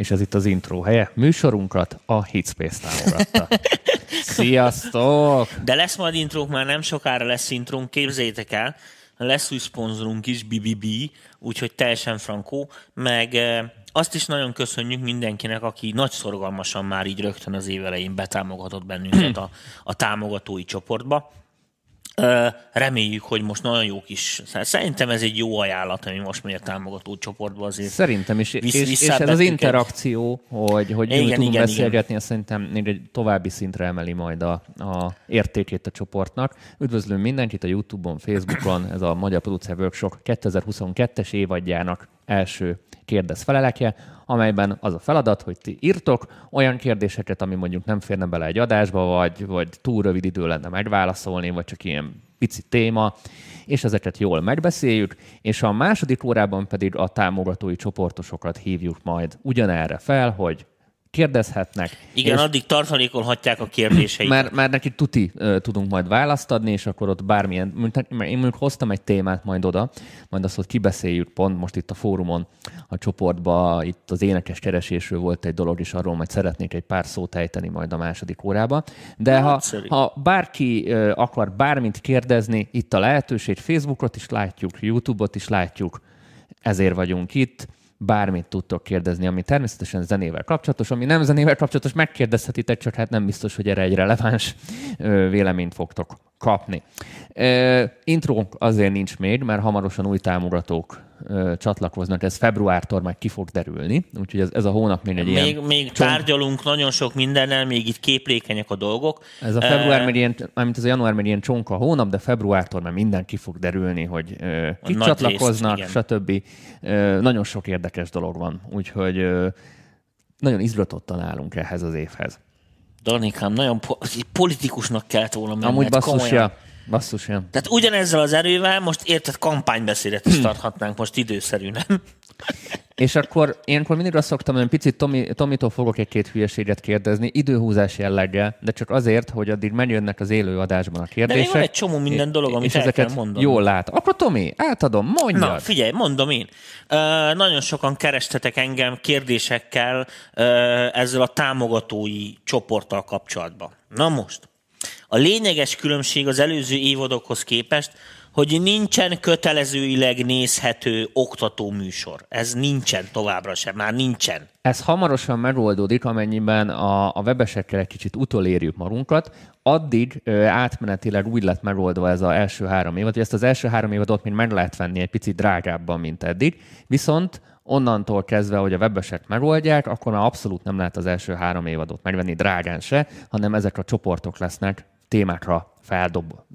és ez itt az intro helye. Műsorunkat a Hitspace támogatta. Sziasztok! De lesz majd intrónk, már nem sokára lesz intrónk, képzeljétek el, lesz új szponzorunk is, BBB, úgyhogy teljesen frankó, meg eh, azt is nagyon köszönjük mindenkinek, aki nagy szorgalmasan már így rögtön az évelején betámogatott bennünket a, a támogatói csoportba. Reméljük, hogy most nagyon jó kis... Szerintem ez egy jó ajánlat, ami most megy a támogató csoportba azért. Szerintem is. Visz, és, és ez az interakció, hogy, hogy igen, tudunk igen, beszélgetni, azt szerintem még egy további szintre emeli majd a, a értékét a csoportnak. Üdvözlünk mindenkit a YouTube-on, Facebookon, ez a Magyar Producer Workshop 2022-es évadjának első kérdez felelekje, amelyben az a feladat, hogy ti írtok olyan kérdéseket, ami mondjuk nem férne bele egy adásba, vagy, vagy túl rövid idő lenne megválaszolni, vagy csak ilyen pici téma, és ezeket jól megbeszéljük, és a második órában pedig a támogatói csoportosokat hívjuk majd ugyanerre fel, hogy kérdezhetnek. Igen, és addig tartalékolhatják a kérdéseiket. Már, már neki tuti uh, tudunk majd választ adni, és akkor ott bármilyen, mert én mondjuk hoztam egy témát majd oda, majd azt, hogy kibeszéljük pont most itt a fórumon, a csoportba, itt az énekes keresésről volt egy dolog, és arról majd szeretnék egy pár szót ejteni majd a második órába. De ha, ha bárki uh, akar bármit kérdezni, itt a lehetőség, Facebookot is látjuk, YouTube-ot is látjuk, ezért vagyunk itt bármit tudtok kérdezni, ami természetesen zenével kapcsolatos, ami nem zenével kapcsolatos, megkérdezhetitek, csak hát nem biztos, hogy erre egy releváns véleményt fogtok kapni. Intro azért nincs még, mert hamarosan új támogatók ö, csatlakoznak, ez februártól már ki fog derülni, úgyhogy ez, ez a hónap még egy még, ilyen... Még csomag... tárgyalunk nagyon sok mindennel, még itt képlékenyek a dolgok. Ez a február, uh, még ilyen, mint ez a január még ilyen csonka hónap, de februártól már minden ki fog derülni, hogy ö, kik csatlakoznak, részt, stb. Ö, nagyon sok érdekes dolog van, úgyhogy ö, nagyon izgatottan állunk ehhez az évhez. Danikám, nagyon po- politikusnak kellett volna menned. Amúgy basszus, ja. Basszus, ja. Tehát ugyanezzel az erővel most érted kampánybeszédet is tarthatnánk most időszerű, nem? És akkor ilyenkor mindig azt szoktam, hogy picit Tomi, Tomitól fogok egy-két hülyeséget kérdezni, időhúzás jelleggel, de csak azért, hogy addig megjönnek az élő adásban a kérdések. De van egy csomó minden dolog, amit és el ezeket kell mondanom. jól lát. Akkor Tomi, átadom, mondjad. Na, figyelj, mondom én. Uh, nagyon sokan kerestetek engem kérdésekkel uh, ezzel a támogatói csoporttal kapcsolatban. Na most, a lényeges különbség az előző évadokhoz képest, hogy nincsen kötelezőileg nézhető oktató műsor. Ez nincsen továbbra sem, már nincsen. Ez hamarosan megoldódik, amennyiben a, a webesekkel egy kicsit utolérjük magunkat. Addig ö, átmenetileg úgy lett megoldva ez az első három évad, hogy ezt az első három évadot még meg lehet venni egy picit drágábban, mint eddig. Viszont onnantól kezdve, hogy a webesek megoldják, akkor már abszolút nem lehet az első három évadot megvenni drágán se, hanem ezek a csoportok lesznek témákra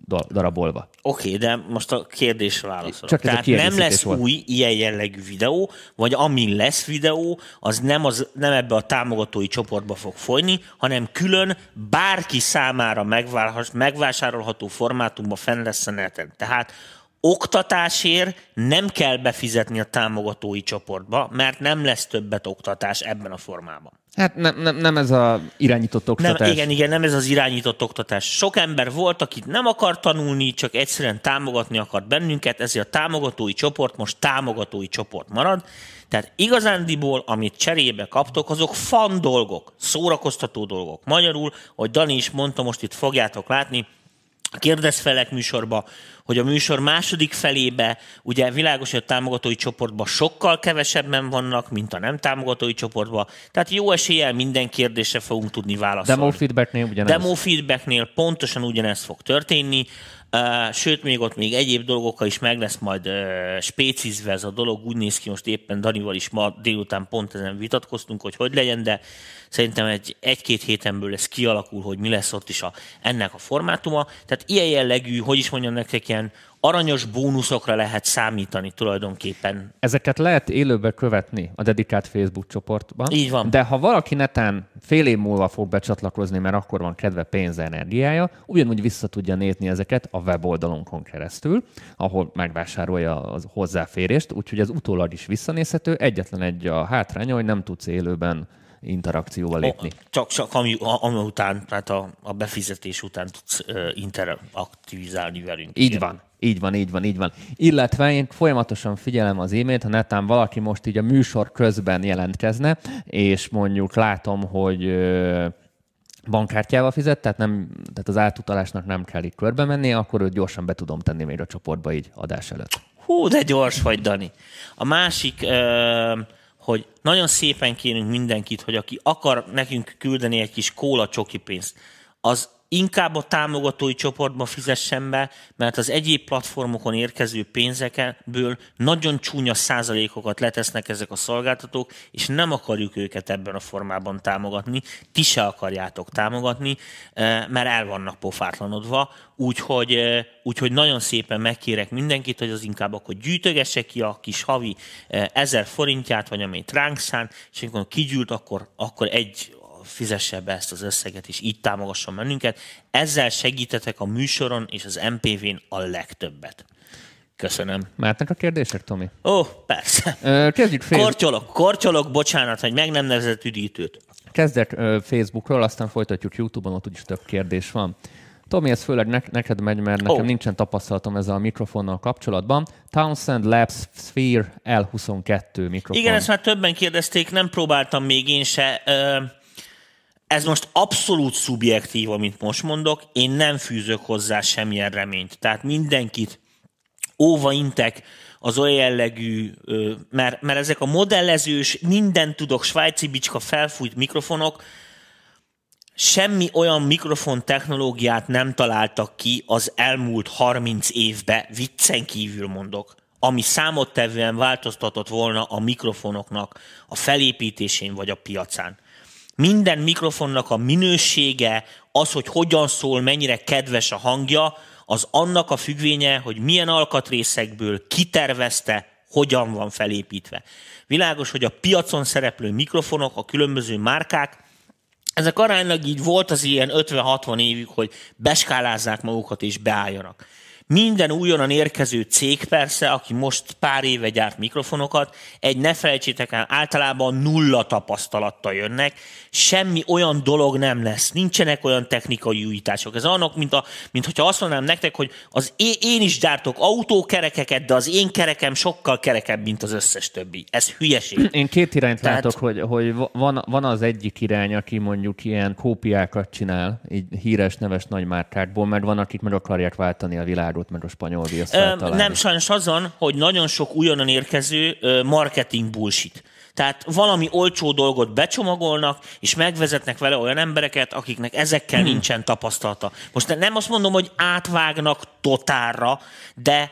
feldarabolva. Oké, okay, de most a kérdésre válaszolok. Csak Tehát nem lesz volt. új ilyen jellegű videó, vagy ami lesz videó, az nem, az nem ebbe a támogatói csoportba fog folyni, hanem külön bárki számára megvásárolható formátumban fenn lesz a neten. Tehát oktatásért nem kell befizetni a támogatói csoportba, mert nem lesz többet oktatás ebben a formában. Hát nem, nem, nem ez az irányított oktatás. Nem, igen, igen, nem ez az irányított oktatás. Sok ember volt, akit nem akar tanulni, csak egyszerűen támogatni akart bennünket, ezért a támogatói csoport most támogatói csoport marad. Tehát igazándiból, amit cserébe kaptok, azok fan dolgok, szórakoztató dolgok. Magyarul, hogy Dani is mondta, most itt fogjátok látni, a kérdezfelek műsorba, hogy a műsor második felébe, ugye világos, hogy a támogatói csoportban sokkal kevesebben vannak, mint a nem támogatói csoportban, tehát jó eséllyel minden kérdésre fogunk tudni válaszolni. Demo feedbacknél ugyanez. Demo feedbacknél pontosan ugyanez fog történni, sőt, még ott még egyéb dolgokkal is meg lesz majd spécizve ez a dolog. Úgy néz ki, most éppen Danival is ma délután pont ezen vitatkoztunk, hogy hogy legyen, de szerintem egy, egy-két hétenből ez kialakul, hogy mi lesz ott is a, ennek a formátuma. Tehát ilyen jellegű, hogy is mondjam nektek, ilyen aranyos bónuszokra lehet számítani tulajdonképpen. Ezeket lehet élőben követni a dedikált Facebook csoportban. Így van. De ha valaki netán fél év múlva fog becsatlakozni, mert akkor van kedve pénze, energiája, ugyanúgy vissza tudja nézni ezeket a weboldalunkon keresztül, ahol megvásárolja a hozzáférést, úgyhogy ez utólag is visszanézhető. Egyetlen egy a hátránya, hogy nem tudsz élőben interakcióval lépni. O, csak, csak ami, ami után, tehát a, a befizetés után tudsz uh, interaktivizálni velünk. Így igen. van. Így van, így van, így van. Illetve én folyamatosan figyelem az e-mailt, ha netán valaki most így a műsor közben jelentkezne, és mondjuk látom, hogy bankkártyával fizet, tehát, nem, tehát az átutalásnak nem kell így körbe menni, akkor őt gyorsan be tudom tenni még a csoportba így adás előtt. Hú, de gyors vagy, Dani. A másik, hogy nagyon szépen kérünk mindenkit, hogy aki akar nekünk küldeni egy kis kóla csoki pénzt, az inkább a támogatói csoportba fizessen be, mert az egyéb platformokon érkező pénzekből nagyon csúnya százalékokat letesznek ezek a szolgáltatók, és nem akarjuk őket ebben a formában támogatni, ti se akarjátok támogatni, eh, mert el vannak pofátlanodva, úgyhogy, eh, úgyhogy nagyon szépen megkérek mindenkit, hogy az inkább akkor gyűjtögesse ki a kis havi eh, ezer forintját, vagy amit ránk szán, és amikor kigyűlt, akkor, akkor egy fizesse be ezt az összeget, és így támogasson bennünket. Ezzel segítetek a műsoron és az MPV-n a legtöbbet. Köszönöm. Mehetnek a kérdések, Tomi? Ó, persze. Ö, kezdjük fél... Kortyolok, kortyolok, bocsánat, hogy meg nem nevezett üdítőt. Kezdek ö, Facebookról, aztán folytatjuk YouTube-on, ott úgyis több kérdés van. Tomi, ez főleg ne- neked megy, mert nekem oh. nincsen tapasztalatom ezzel a mikrofonnal kapcsolatban. Townsend Labs Sphere L22 mikrofon. Igen, ezt már többen kérdezték, nem próbáltam még én se. Ö- ez most abszolút szubjektív, amit most mondok, én nem fűzök hozzá semmilyen reményt. Tehát mindenkit óva intek az olyan jellegű, mert, mert ezek a modellezős, minden tudok, svájci bicska felfújt mikrofonok, semmi olyan mikrofon technológiát nem találtak ki az elmúlt 30 évbe, viccen kívül mondok, ami számottevően változtatott volna a mikrofonoknak a felépítésén vagy a piacán minden mikrofonnak a minősége, az, hogy hogyan szól, mennyire kedves a hangja, az annak a függvénye, hogy milyen alkatrészekből kitervezte, hogyan van felépítve. Világos, hogy a piacon szereplő mikrofonok, a különböző márkák, ezek aránylag így volt az ilyen 50-60 évig, hogy beskálázzák magukat és beálljanak. Minden újonnan érkező cég persze, aki most pár éve gyárt mikrofonokat, egy ne felejtsétek el, általában nulla tapasztalattal jönnek, semmi olyan dolog nem lesz, nincsenek olyan technikai újítások. Ez annak, mint, a, mint hogyha azt mondanám nektek, hogy az én, én is gyártok autókerekeket, de az én kerekem sokkal kerekebb, mint az összes többi. Ez hülyeség. Én két irányt Tehát... látok, hogy, hogy van, van az egyik irány, aki mondjuk ilyen kópiákat csinál, így híres, neves nagymárkákból, mert van, akik meg akarják váltani a világot világot, meg a spanyol viaszt Nem, sajnos azon, hogy nagyon sok újonnan érkező marketing bullshit. Tehát valami olcsó dolgot becsomagolnak, és megvezetnek vele olyan embereket, akiknek ezekkel hmm. nincsen tapasztalata. Most nem azt mondom, hogy átvágnak totálra, de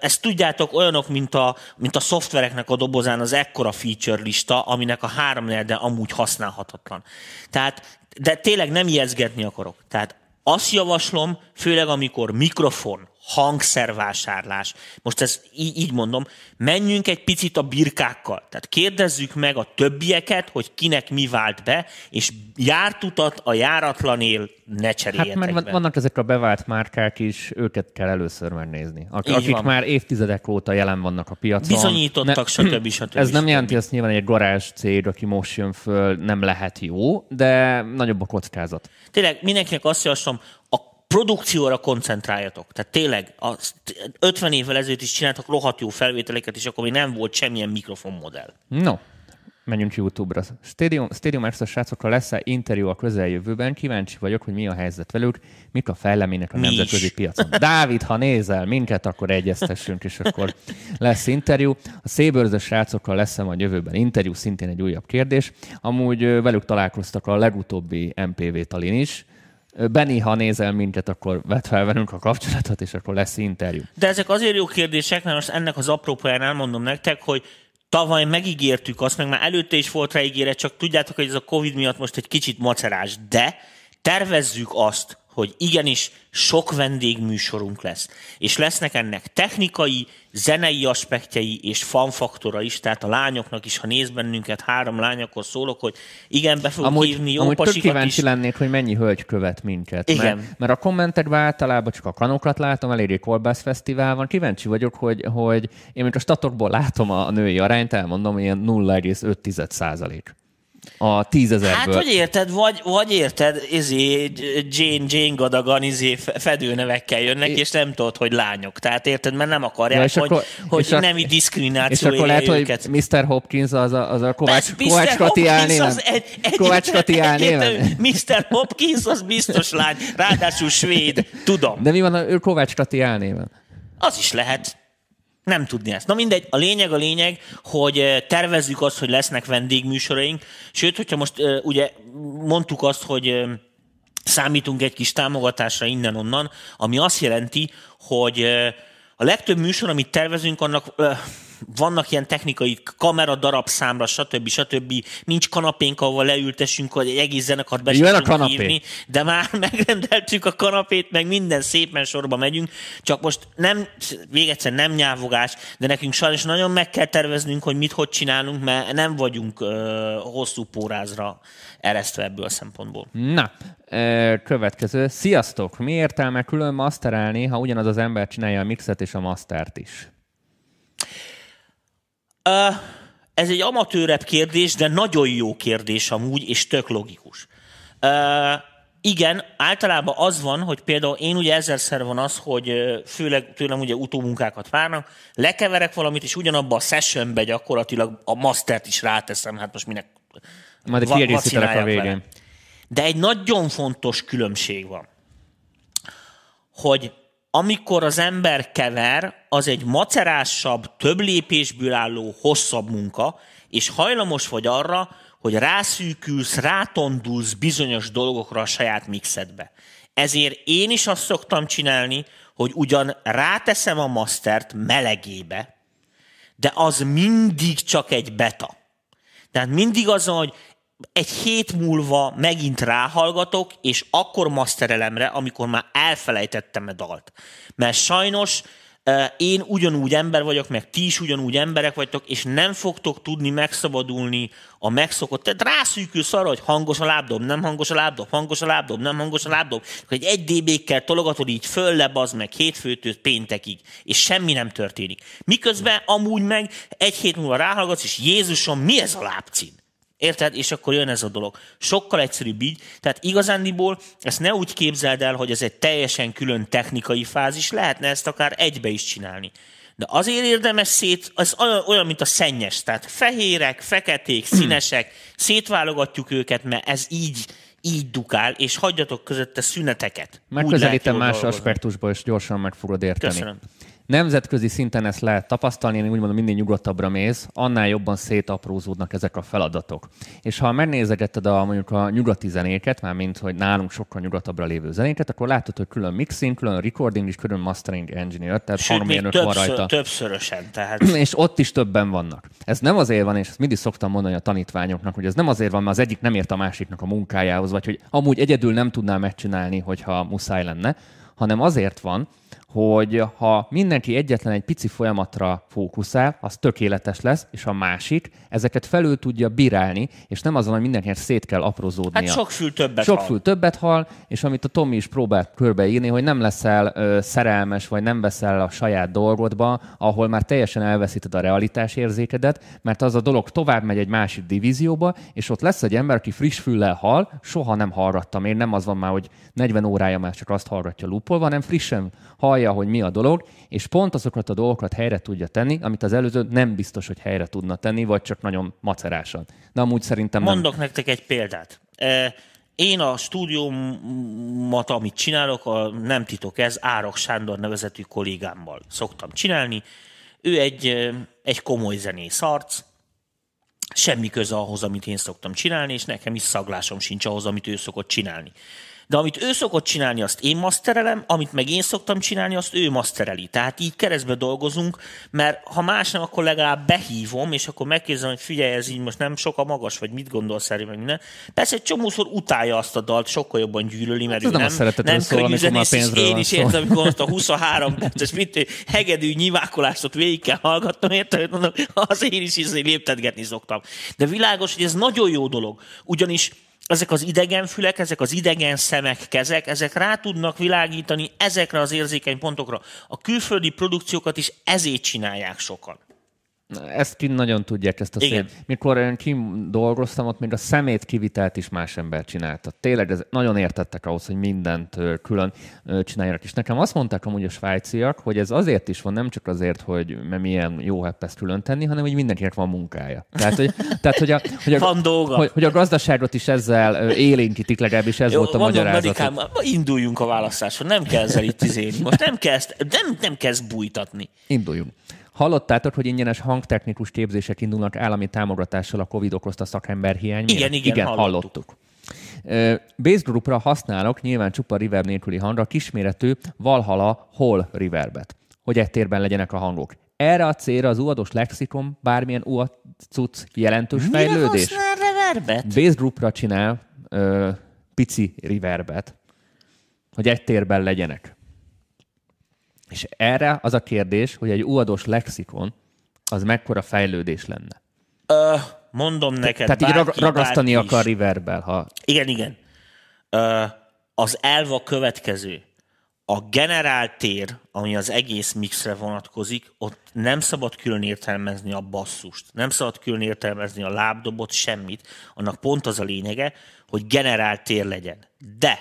ezt tudjátok, olyanok, mint a, mint a szoftvereknek a dobozán az ekkora feature lista, aminek a három de amúgy használhatatlan. Tehát, de tényleg nem ijeszgetni akarok. Tehát azt javaslom, főleg amikor mikrofon, hangszervásárlás. Most ezt így, így mondom, menjünk egy picit a birkákkal. Tehát kérdezzük meg a többieket, hogy kinek mi vált be, és jártutat a járatlanél ne cseréljetek Hát meg vannak ezek a bevált márkák is, őket kell először megnézni. Ak- akik van. már évtizedek óta jelen vannak a piacon. Bizonyítottak, ne, stb. stb. Ez nem jelenti azt nyilván, egy garázs cég, aki most jön föl, nem lehet jó, de nagyobb a kockázat. Tényleg mindenkinek azt javaslom, produkcióra koncentráljatok. Tehát tényleg, a 50 évvel ezelőtt is csináltak rohadt jó felvételeket, és akkor még nem volt semmilyen mikrofonmodell. No, menjünk YouTube-ra. Stadium, Stadium Extra srácokkal lesz-e interjú a közeljövőben? Kíváncsi vagyok, hogy mi a helyzet velük, mik a fejlemények a mi nemzetközi is. piacon. Dávid, ha nézel minket, akkor egyeztessünk, és akkor lesz interjú. A szébőrzös srácokkal lesz-e majd jövőben interjú, szintén egy újabb kérdés. Amúgy velük találkoztak a legutóbbi MPV talin is, Benny, ha nézel minket, akkor vedd fel velünk a kapcsolatot, és akkor lesz interjú. De ezek azért jó kérdések, mert most ennek az apropóján elmondom nektek, hogy tavaly megígértük azt, meg már előtte is volt rá ígéret, csak tudjátok, hogy ez a Covid miatt most egy kicsit macerás, de tervezzük azt, hogy igenis sok vendégműsorunk lesz. És lesznek ennek technikai, zenei aspektjei és fanfaktora is, tehát a lányoknak is, ha néz bennünket, három lány, akkor szólok, hogy igen, be fogok amúgy, hívni jó amúgy tök kíváncsi is. lennék, hogy mennyi hölgy követ minket. Igen. Mert, mert a kommentekben általában csak a kanokat látom, eléggé Kolbász Fesztivál van. Kíváncsi vagyok, hogy, hogy én mint a statokból látom a női arányt, elmondom, ilyen 0,5 százalék. A tízezerből. Hát, hogy érted, vagy, vagy érted, izé, Jane, Jane Gadagan izé fedőnevekkel jönnek, és nem tudod, hogy lányok. Tehát érted, mert nem akarják, ja, és hogy, akkor, hogy és nemi diszkrimináció És akkor lehet, őket. hogy Mr. Hopkins az a, az a Kovács, Kovács Kati álnéven. Egy, egy, Kovács Kati álnéven. Mr. Hopkins az biztos lány, ráadásul svéd, tudom. De mi van a Kovács Kati álnéven? Az is lehet. Nem tudni ezt. Na mindegy, a lényeg a lényeg, hogy eh, tervezzük azt, hogy lesznek vendégműsoraink, sőt, hogyha most uh, ugye mondtuk azt, hogy uh, számítunk egy kis támogatásra innen-onnan, ami azt jelenti, hogy a legtöbb műsor, amit tervezünk, annak vannak ilyen technikai kamera darabszámra, stb. stb. Nincs kanapénk, ahol leültessünk, hogy egy egész zenekart be tudunk hívni, de már megrendeltük a kanapét, meg minden szépen sorba megyünk, csak most nem, még egyszer nem nyávogás, de nekünk sajnos nagyon meg kell terveznünk, hogy mit hogy csinálunk, mert nem vagyunk uh, hosszú pórázra eresztve ebből a szempontból. Na, következő. Sziasztok! Mi értelme külön masterelni, ha ugyanaz az ember csinálja a mixet és a mastert is? Ez egy amatőrebb kérdés, de nagyon jó kérdés amúgy, és tök logikus. Igen, általában az van, hogy például én ugye ezerszer van az, hogy főleg tőlem ugye utómunkákat várnak, lekeverek valamit, és ugyanabba a sessionbe gyakorlatilag a mastert is ráteszem, hát most minek Majd egy a végén. Vele. De egy nagyon fontos különbség van, hogy amikor az ember kever, az egy macerásabb, több lépésből álló, hosszabb munka, és hajlamos vagy arra, hogy rászűkülsz, rátondulsz bizonyos dolgokra a saját mixedbe. Ezért én is azt szoktam csinálni, hogy ugyan ráteszem a mastert melegébe, de az mindig csak egy beta. Tehát mindig az, hogy egy hét múlva megint ráhallgatok, és akkor masterelemre, amikor már elfelejtettem a dalt. Mert sajnos én ugyanúgy ember vagyok, meg ti is ugyanúgy emberek vagytok, és nem fogtok tudni megszabadulni a megszokott. Tehát rászűkülsz arra, hogy hangos a lábdob, nem hangos a lábdob, hangos a lábdob, nem hangos a lábdob. Hogy egy dB-kkel tologatod így fölle, az meg hétfőtől péntekig, és semmi nem történik. Miközben amúgy meg egy hét múlva ráhallgatsz, és Jézusom, mi ez a lábcím? Érted? És akkor jön ez a dolog. Sokkal egyszerűbb így. Tehát igazándiból ezt ne úgy képzeld el, hogy ez egy teljesen külön technikai fázis, lehetne ezt akár egybe is csinálni. De azért érdemes szét, az olyan, mint a szennyes, tehát fehérek, feketék, színesek, szétválogatjuk őket, mert ez így, így dukál, és hagyjatok közötte szüneteket. Megközelítem más aspektusból, és gyorsan meg fogod érteni. Köszönöm nemzetközi szinten ezt lehet tapasztalni, én úgy mondom, minél nyugodtabbra mész, annál jobban szétaprózódnak ezek a feladatok. És ha megnézegetted a, mondjuk a nyugati zenéket, már mint hogy nálunk sokkal nyugatabbra lévő zenéket, akkor látod, hogy külön mixing, külön recording és külön mastering engineer, tehát Sőt, még többször, van rajta. többszörösen. Tehát... és ott is többen vannak. Ez nem azért van, és ezt mindig szoktam mondani a tanítványoknak, hogy ez nem azért van, mert az egyik nem ért a másiknak a munkájához, vagy hogy amúgy egyedül nem tudná megcsinálni, hogyha muszáj lenne, hanem azért van, hogy ha mindenki egyetlen egy pici folyamatra fókuszál, az tökéletes lesz, és a másik ezeket felül tudja bírálni, és nem azon, hogy mindenkinek szét kell aprózódnia. Hát sok fül többet sok hal. fül többet hal, és amit a Tomi is próbált körbeírni, hogy nem leszel ö, szerelmes, vagy nem veszel a saját dolgodba, ahol már teljesen elveszíted a realitás érzékedet, mert az a dolog tovább megy egy másik divízióba, és ott lesz egy ember, aki friss füllel hal, soha nem hallgattam én, nem az van már, hogy 40 órája már csak azt hallgatja lúpolva, hanem frissen hallja, hogy mi a dolog, és pont azokat a dolgokat helyre tudja tenni, amit az előző nem biztos, hogy helyre tudna tenni, vagy csak nagyon macerásan. De amúgy szerintem Mondok nem. nektek egy példát. Én a stúdiómat, amit csinálok, a, nem titok ez, Árok Sándor nevezetű kollégámmal szoktam csinálni. Ő egy, egy komoly zenész arc, semmi köze ahhoz, amit én szoktam csinálni, és nekem is szaglásom sincs ahhoz, amit ő szokott csinálni. De amit ő szokott csinálni, azt én maszterelem, amit meg én szoktam csinálni, azt ő masztereli. Tehát így keresztbe dolgozunk, mert ha más nem, akkor legalább behívom, és akkor megkérdezem, hogy figyelj, ez így most nem sok a magas, vagy mit gondolsz erről, meg minden. Persze egy csomószor utálja azt a dalt, sokkal jobban gyűlöli, mert ez ő nem, nem, nem szól, zenész, és én is értem, amikor azt a 23 perces mit, hegedű nyivákolást végig kell hallgatnom, értem, mondom, az én is izé léptetgetni szoktam. De világos, hogy ez nagyon jó dolog, ugyanis ezek az idegen fülek, ezek az idegen szemek, kezek, ezek rá tudnak világítani ezekre az érzékeny pontokra. A külföldi produkciókat is ezért csinálják sokan. Ezt ki nagyon tudják, ezt a Igen. szép. Mikor én kim dolgoztam, ott még a szemét kivitelt is más ember csinálta. Tényleg ez nagyon értettek ahhoz, hogy mindent külön csináljanak. És nekem azt mondták amúgy a svájciak, hogy ez azért is van, nem csak azért, hogy mert milyen jó hát ezt külön tenni, hanem hogy mindenkinek van munkája. Tehát, hogy, tehát, hogy, a, hogy, a, Van dolga. hogy, hogy a gazdaságot is ezzel élénkítik, legalábbis ez Jó, volt a magyarázat. Medikám, induljunk a választáson. Nem kell ezzel itt izélni. Most nem kezd, nem, nem kezd bújtatni. Induljunk. Hallottátok, hogy ingyenes hangtechnikus képzések indulnak állami támogatással a Covid okozta szakember hiány miatt? Igen, igen, igen hallottuk. hallottuk. Ö, Bass Groupra használok nyilván csupa reverb nélküli hangra kisméretű Valhalla Hall reverbet, hogy egy térben legyenek a hangok. Erre a célra az uados lexikon bármilyen uad cucc jelentős Mire fejlődés? használ reverbet? Bass Groupra csinál ö, pici reverbet, hogy egy térben legyenek. És erre az a kérdés, hogy egy uados lexikon az mekkora fejlődés lenne. Ö, mondom neked, Tehát így rag- bárki, ragasztani bárki akar reverbel, ha Igen, igen. Ö, az elv a következő. A generál tér, ami az egész mixre vonatkozik, ott nem szabad külön értelmezni a basszust, nem szabad külön értelmezni a lábdobot, semmit. Annak pont az a lényege, hogy generál tér legyen. De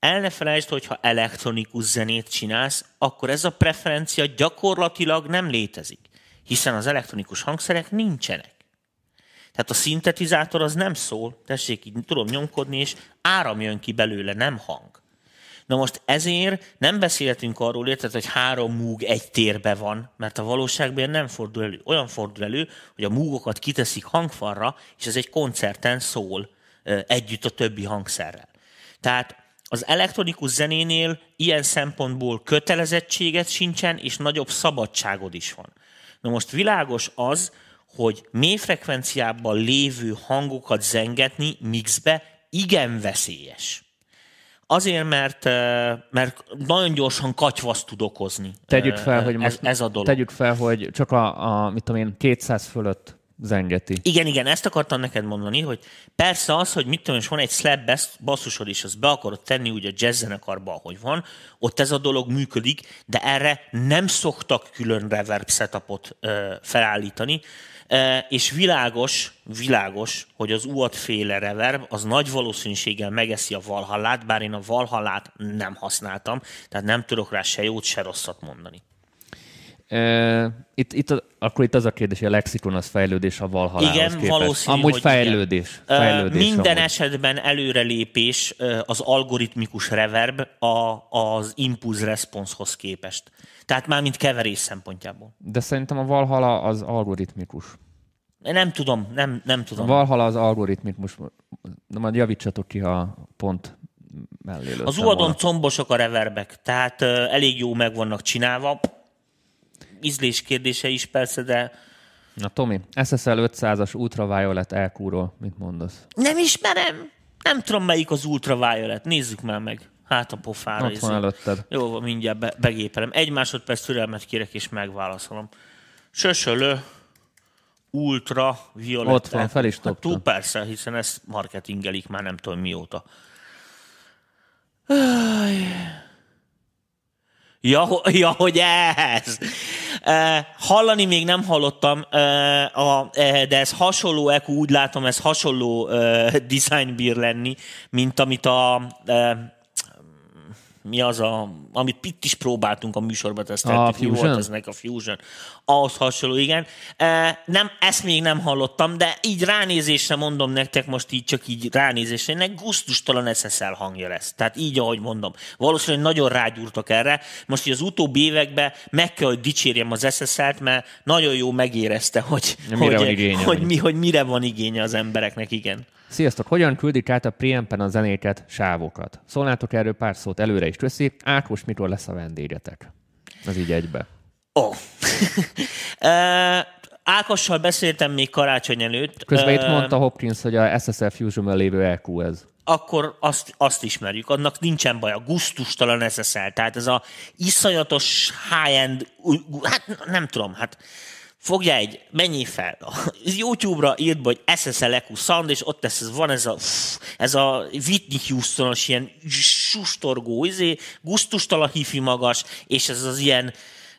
el ne felejtsd, hogy ha elektronikus zenét csinálsz, akkor ez a preferencia gyakorlatilag nem létezik, hiszen az elektronikus hangszerek nincsenek. Tehát a szintetizátor az nem szól, tessék, így tudom nyomkodni, és áram jön ki belőle, nem hang. Na most ezért nem beszélhetünk arról, érted, hogy három múg egy térbe van, mert a valóságban nem fordul elő. Olyan fordul elő, hogy a múgokat kiteszik hangfalra, és ez egy koncerten szól együtt a többi hangszerrel. Tehát az elektronikus zenénél ilyen szempontból kötelezettséget sincsen, és nagyobb szabadságod is van. Na most világos az, hogy mély frekvenciában lévő hangokat zengetni mixbe igen veszélyes. Azért, mert, mert nagyon gyorsan katyvaszt tud okozni. tegyük fel, hogy ez, most ez a dolog. tegyük fel, hogy csak a, a mit tudom én, 200 fölött zengeti. Igen, igen, ezt akartam neked mondani, hogy persze az, hogy mit tudom, és van egy slap bass, basszusod is, azt be akarod tenni úgy a jazz zenekarba, ahogy van, ott ez a dolog működik, de erre nem szoktak külön reverb setupot ö, felállítani, ö, és világos, világos, hogy az UAT féle reverb az nagy valószínűséggel megeszi a Valhallát, bár én a Valhallát nem használtam, tehát nem tudok rá se jót, se rosszat mondani. Itt, itt, a- akkor itt az a kérdés, hogy a lexikon az fejlődés a Valhallához Igen, képest. valószínű, Amúgy hogy fejlődés. igen. Fejlődés Minden amúgy. esetben előrelépés az algoritmikus reverb a, az impulse responsehoz képest. Tehát már mint keverés szempontjából. De szerintem a Valhalla az algoritmikus. Nem tudom, nem, nem A tudom. Valhalla az algoritmikus. De majd javítsatok ki, ha pont mellé Az uadon combosok a reverbek, tehát elég jó meg vannak csinálva. Ízlés kérdése is persze, de Na Tomi, SSL 500-as Ultraviolet EQ-ról mit mondasz? nem ismerem. Nem tudom, melyik az ultraviolet. Nézzük már meg. Hát a pofára. Ott van előtted. Jó, van, mindjárt be, begépelem. Egy másodperc türelmet kérek, és megválaszolom. Sösölő, ultra, violetta. Ott van, fel is hát, túl persze, hiszen ezt marketingelik már nem tudom mióta. Aj. Ja, ja, hogy ez. Hallani még nem hallottam, de ez hasonló EQ, úgy látom, ez hasonló eh, design bír lenni, mint amit a mi az a, amit itt is próbáltunk a műsorban teszteltük. A Mi volt Fusion? eznek a Fusion? Ahhoz hasonló, igen. E, nem, ezt még nem hallottam, de így ránézésre mondom nektek, most így csak így ránézésre, ennek gusztustalan SSL hangja lesz. Tehát így, ahogy mondom. Valószínűleg nagyon rágyúrtak erre. Most így az utóbbi években meg kell, hogy dicsérjem az SSL-t, mert nagyon jó megérezte, hogy, Mire hogy, igénye, hogy, mi, hogy mire van igénye az embereknek, igen. Sziasztok! Hogyan küldik át a preampen a zenéket, sávokat? Szólnátok erről pár szót előre is köszi. Ákos, mikor lesz a vendégetek? Az így egybe. Ó. Oh. Ákossal beszéltem még karácsony előtt. Közben itt mondta Hopkins, hogy a SSL Fusion-ben lévő EQ ez. akkor azt, azt ismerjük, annak nincsen baj, a gusztustalan SSL, tehát ez a iszonyatos high-end, hát nem tudom, hát fogjál egy, menjél fel, YouTube-ra írd be, hogy SSL EQ sound, és ott lesz, van ez a, ez a Whitney Houstonos ilyen sustorgó, izé, gusztustalan hifi magas, és ez az ilyen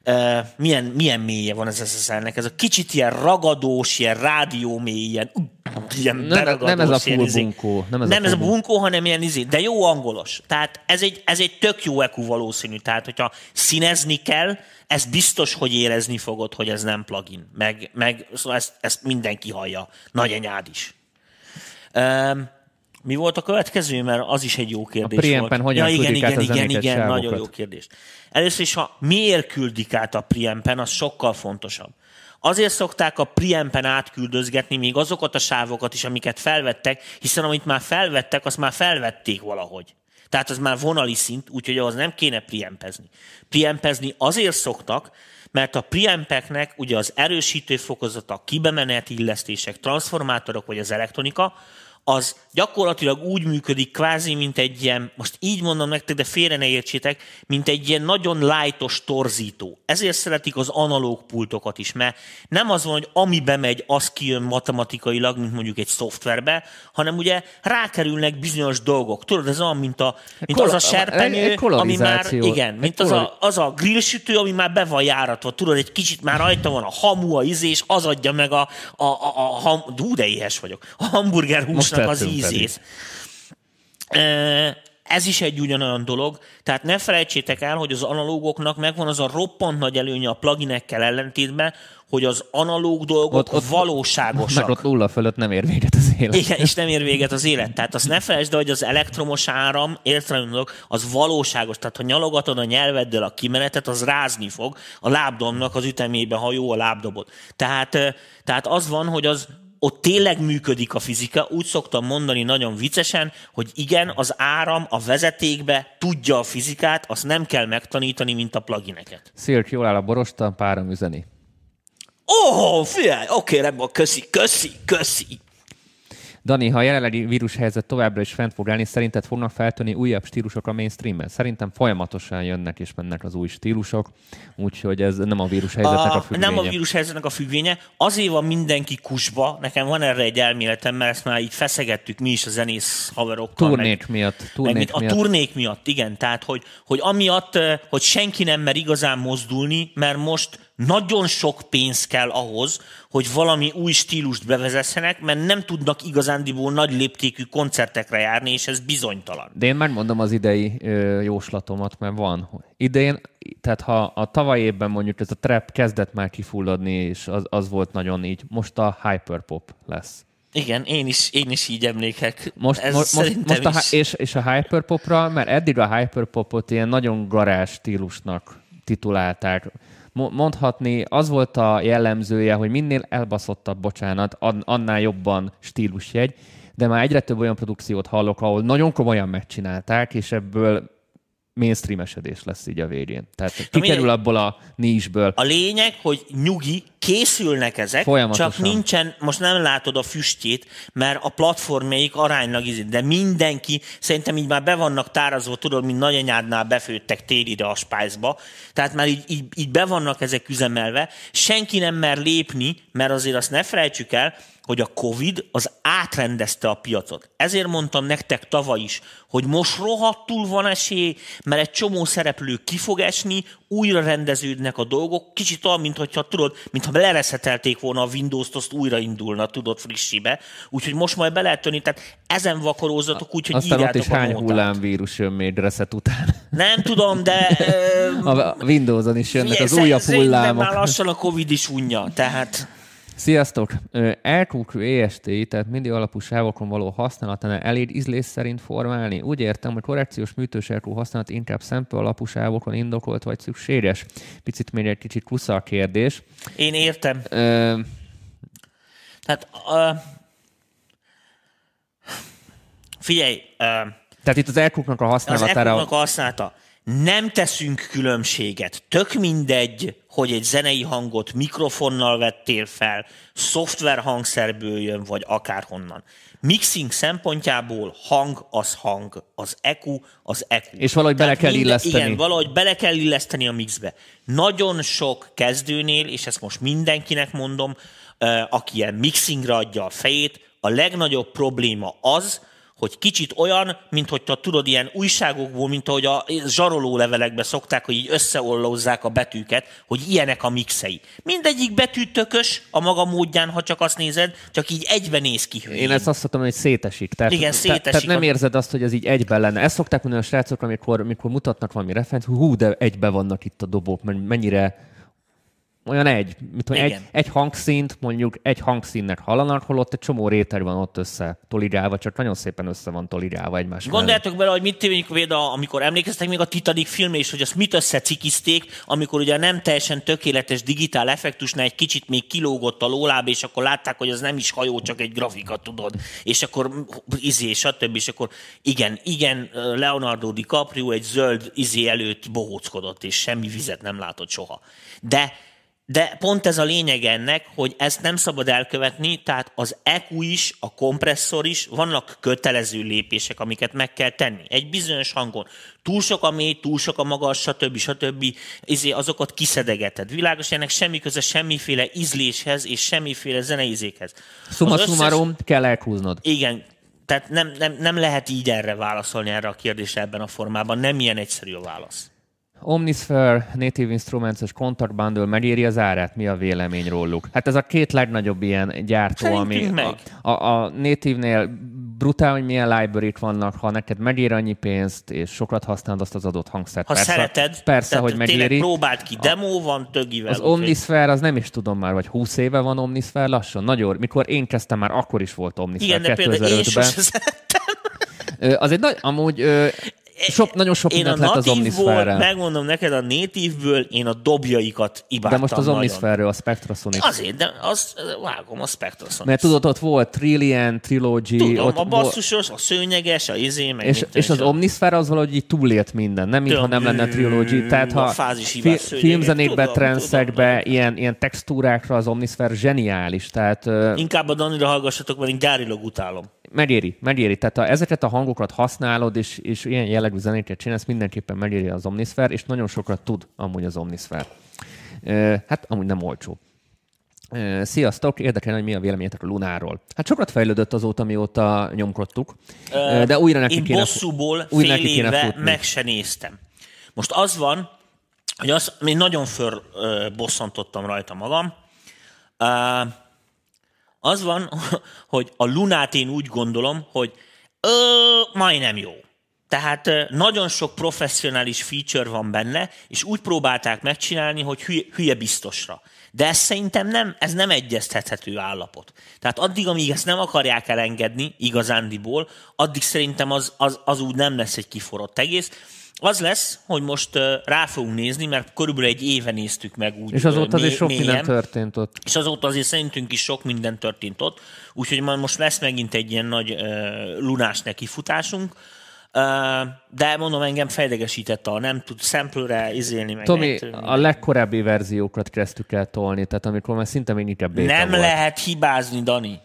uh, milyen, milyen mélye van ez SSL-nek. Ez a kicsit ilyen ragadós, ilyen rádió mély, ilyen, ilyen nem, nem ez a full izé. bunkó. Nem ez, nem a, ez a bunkó, hanem ilyen izé, de jó angolos. Tehát ez egy, ez egy tök jó EQ valószínű. Tehát, hogyha színezni kell, ez biztos, hogy érezni fogod, hogy ez nem plugin. Meg, meg szóval ezt, ezt mindenki hallja. Nagyanyád is. Um, mi volt a következő? Mert az is egy jó kérdés a volt. hogyan ja, igen, igen, igen, igen, nagyon jó kérdés. Először is, ha miért küldik át a preampen, az sokkal fontosabb. Azért szokták a preampen átküldözgetni még azokat a sávokat is, amiket felvettek, hiszen amit már felvettek, azt már felvették valahogy. Tehát az már vonali szint, úgyhogy az nem kéne preampezni. Preampezni azért szoktak, mert a preampeknek ugye az erősítő fokozata, kibemenet illesztések, transformátorok vagy az elektronika, az gyakorlatilag úgy működik kvázi, mint egy ilyen, most így mondom nektek, de félre ne értsétek, mint egy ilyen nagyon lightos torzító. Ezért szeretik az analóg pultokat is, mert nem az van, hogy ami bemegy, az kijön matematikailag, mint mondjuk egy szoftverbe, hanem ugye rákerülnek bizonyos dolgok. Tudod, ez olyan, mint, a, mint az a serpenyő, ami már, igen, mint az a, az a grillsütő, ami már be van járatva. Tudod, egy kicsit már rajta van a hamu, a ízés, az adja meg a, a, a, a, a, a de éhes vagyok, a hamburger húsnak az ízét. Ez is egy ugyanolyan dolog, tehát ne felejtsétek el, hogy az analógoknak megvan az a roppant nagy előnye a pluginekkel ellentétben, hogy az analóg dolgok ott, ott, valóságosak. Mert ott nulla fölött nem ér véget az élet. Igen, és nem ér véget az élet. Tehát azt ne felejtsd, hogy az elektromos áram, értelemben az valóságos. Tehát ha nyalogatod a nyelveddel a kimenetet, az rázni fog a lábdomnak az ütemében, ha jó a lábdobod. Tehát, tehát az van, hogy az ott tényleg működik a fizika. Úgy szoktam mondani nagyon viccesen, hogy igen, az áram a vezetékbe tudja a fizikát, azt nem kell megtanítani, mint a plugineket. Szirk, jól áll a borosta, párom üzeni. Ó, oh, figyelj, oké, okay, köszi, köszi, köszi. Dani, ha a jelenlegi vírushelyzet továbbra is fent fog állni, szerinted fognak feltűnni újabb stílusok a mainstreamben? Szerintem folyamatosan jönnek és mennek az új stílusok, úgyhogy ez nem a vírushelyzetnek a, a függvénye. Nem a vírushelyzetnek a függvénye. Azért van mindenki kusba, nekem van erre egy elméletem, mert ezt már így feszegettük mi is a zenész haverokkal. Turnék meg, miatt. Turnék meg, miatt. A turnék miatt, igen. Tehát, hogy, hogy amiatt, eh, hogy senki nem mer igazán mozdulni, mert most nagyon sok pénz kell ahhoz, hogy valami új stílust bevezessenek, mert nem tudnak igazándiból nagy léptékű koncertekre járni, és ez bizonytalan. De én megmondom az idei ö, jóslatomat, mert van. Idén, tehát ha a tavaly évben mondjuk ez a trap kezdett már kifulladni, és az, az volt nagyon így, most a hyperpop lesz. Igen, én is, én is így emlékek. Most, Ez most, most a, és, és a hyperpopra, mert eddig a hyperpopot ilyen nagyon garázs stílusnak titulálták mondhatni, az volt a jellemzője, hogy minél elbaszottabb, bocsánat, annál jobban stílusjegy, de már egyre több olyan produkciót hallok, ahol nagyon komolyan megcsinálták, és ebből mainstreamesedés lesz így a végén. Tehát kikerül abból a nízsből. A lényeg, hogy nyugi, készülnek ezek, csak nincsen, most nem látod a füstjét, mert a platformjaik aránylag izé, de mindenki, szerintem így már be vannak tárazva, tudod, mint nagyanyádnál befőttek télire a spájzba, tehát már így, így, így be vannak ezek üzemelve, senki nem mer lépni, mert azért azt ne felejtsük el, hogy a Covid az átrendezte a piacot. Ezért mondtam nektek tavaly is, hogy most rohadtul van esély, mert egy csomó szereplő ki fog esni, újra rendeződnek a dolgok, kicsit olyan, mintha tudod, mintha lereszetelték volna a Windows-t, azt újraindulna, tudod, frissibe. Úgyhogy most majd be lehet tenni, tehát ezen vakarózatok, úgyhogy Aztán ott is hány hullámvírus jön még reset után? Nem tudom, de... a Windows-on is jönnek az újabb hullámok. Már lassan a Covid is unja, tehát... Sziasztok! LQQ EST, tehát mindig alapú sávokon való használatánál elég ízlés szerint formálni. Úgy értem, hogy korrekciós műtős LQ használat inkább szempő alapú sávokon indokolt vagy szükséges. Picit még egy kicsit kusza a kérdés. Én értem. Ö... Tehát uh... figyelj, uh... tehát itt az elkuknak a használatára... Az a használata. Nem teszünk különbséget. Tök mindegy, hogy egy zenei hangot mikrofonnal vettél fel, szoftver hangszerből jön, vagy akárhonnan. Mixing szempontjából hang az hang, az EQ az EQ. És valahogy Tehát bele kell minden, illeszteni. Igen, valahogy bele kell illeszteni a mixbe. Nagyon sok kezdőnél, és ezt most mindenkinek mondom, aki ilyen mixingre adja a fejét, a legnagyobb probléma az, hogy kicsit olyan, mint hogyha tudod, ilyen újságokból, mint ahogy a zsaroló levelekbe szokták, hogy így összeollózzák a betűket, hogy ilyenek a mixei. Mindegyik betű tökös a maga módján, ha csak azt nézed, csak így egyben néz ki. Hülyén. Én ezt azt mondtam, hogy szétesik. Tehát, Igen, szétesik. Tehát nem érzed azt, hogy ez így egyben lenne. Ezt szokták mondani a srácok, amikor, amikor mutatnak valami referenc, hú, de egybe vannak itt a dobok, mennyire olyan egy, mit tudom, egy, egy hangszínt mondjuk egy hangszínnek hallanak, holott egy csomó réteg van ott össze tolirálva, csak nagyon szépen össze van tolirálva egymás Gondoljátok bele, hogy mit tévényik véda, amikor emlékeztek még a Titanic film, és hogy azt mit összecikizték, amikor ugye nem teljesen tökéletes digitál effektusnál egy kicsit még kilógott a lóláb, és akkor látták, hogy az nem is hajó, csak egy grafika, tudod. És akkor izé, stb. És akkor igen, igen, Leonardo DiCaprio egy zöld izé előtt bohóckodott, és semmi vizet nem látott soha. De de pont ez a lényeg ennek, hogy ezt nem szabad elkövetni, tehát az EQ is, a kompresszor is, vannak kötelező lépések, amiket meg kell tenni. Egy bizonyos hangon. Túl sok a mély, túl sok a magas, stb. stb. Izé, azokat kiszedegeted. Világos, ennek semmi köze semmiféle ízléshez és semmiféle zeneizékhez. Summa összes... summarum, kell elhúznod. Igen, tehát nem, nem, nem lehet így erre válaszolni erre a kérdésre ebben a formában. Nem ilyen egyszerű a válasz. Omnisphere, Native Instruments és Contact Bundle megéri az árát? Mi a vélemény róluk? Hát ez a két legnagyobb ilyen gyártó, Szerintünk ami a, a, a Native-nél brutál, hogy milyen library vannak, ha neked megér annyi pénzt, és sokat használod azt az adott hangszert. Ha persze, szereted, persze, hogy megéri. próbált ki, demo van tögivel. Az Omnisphere, az nem is tudom már, vagy 20 éve van Omnisphere lassan, nagyon. Mikor én kezdtem, már akkor is volt Omnisphere Igen, de például én sosem Azért nagy, amúgy sok, nagyon sok én a lett az omnisphere megmondom neked, a native én a dobjaikat imádtam De most az omnisphere a Spectrasonic. Azért, de az, vágom a Spectrasonic. Mert tudod, ott volt Trillion, Trilogy. Tudom, ott a basszusos, a szőnyeges, a izé, meg És, és az omnisphere az valahogy így túlélt minden, nem mintha nem lenne Trilogy. Tehát ha fi, filmzenékbe, trendszekbe, ilyen, ilyen textúrákra az omnisphere zseniális. Tehát, Inkább a Danira hallgassatok, mert én gyárilag utálom megéri, megéri. Tehát ha ezeket a hangokat használod, és, és ilyen jellegű zenéket csinálsz, mindenképpen megéri az Omnisphere, és nagyon sokat tud amúgy az Omnisphere. Hát amúgy nem olcsó. Sziasztok! Érdekel, hogy mi a véleményetek a Lunáról. Hát sokat fejlődött azóta, mióta nyomkodtuk, de újra neki Én kéne, bosszúból újra fél neki kéne futni. meg se néztem. Most az van, hogy az, én nagyon föl bosszantottam rajta magam. Az van, hogy a Lunát én úgy gondolom, hogy ö, majdnem jó. Tehát nagyon sok professzionális feature van benne, és úgy próbálták megcsinálni, hogy hülye, hülye biztosra. De ez szerintem nem, ez nem egyeztethető állapot. Tehát addig, amíg ezt nem akarják elengedni igazándiból, addig szerintem az, az, az úgy nem lesz egy kiforott egész az lesz, hogy most rá fogunk nézni, mert körülbelül egy éve néztük meg úgy És azóta azért sok mélyen, minden történt ott. És azóta azért szerintünk is sok minden történt ott, úgyhogy majd most lesz megint egy ilyen nagy uh, lunás nekifutásunk. Uh, de mondom, engem fejlegesített a nem tud szemplőre izélni meg. Tomi, a legkorábbi verziókat kezdtük el tolni, tehát amikor már szinte még inkább Nem volt. lehet hibázni, Dani.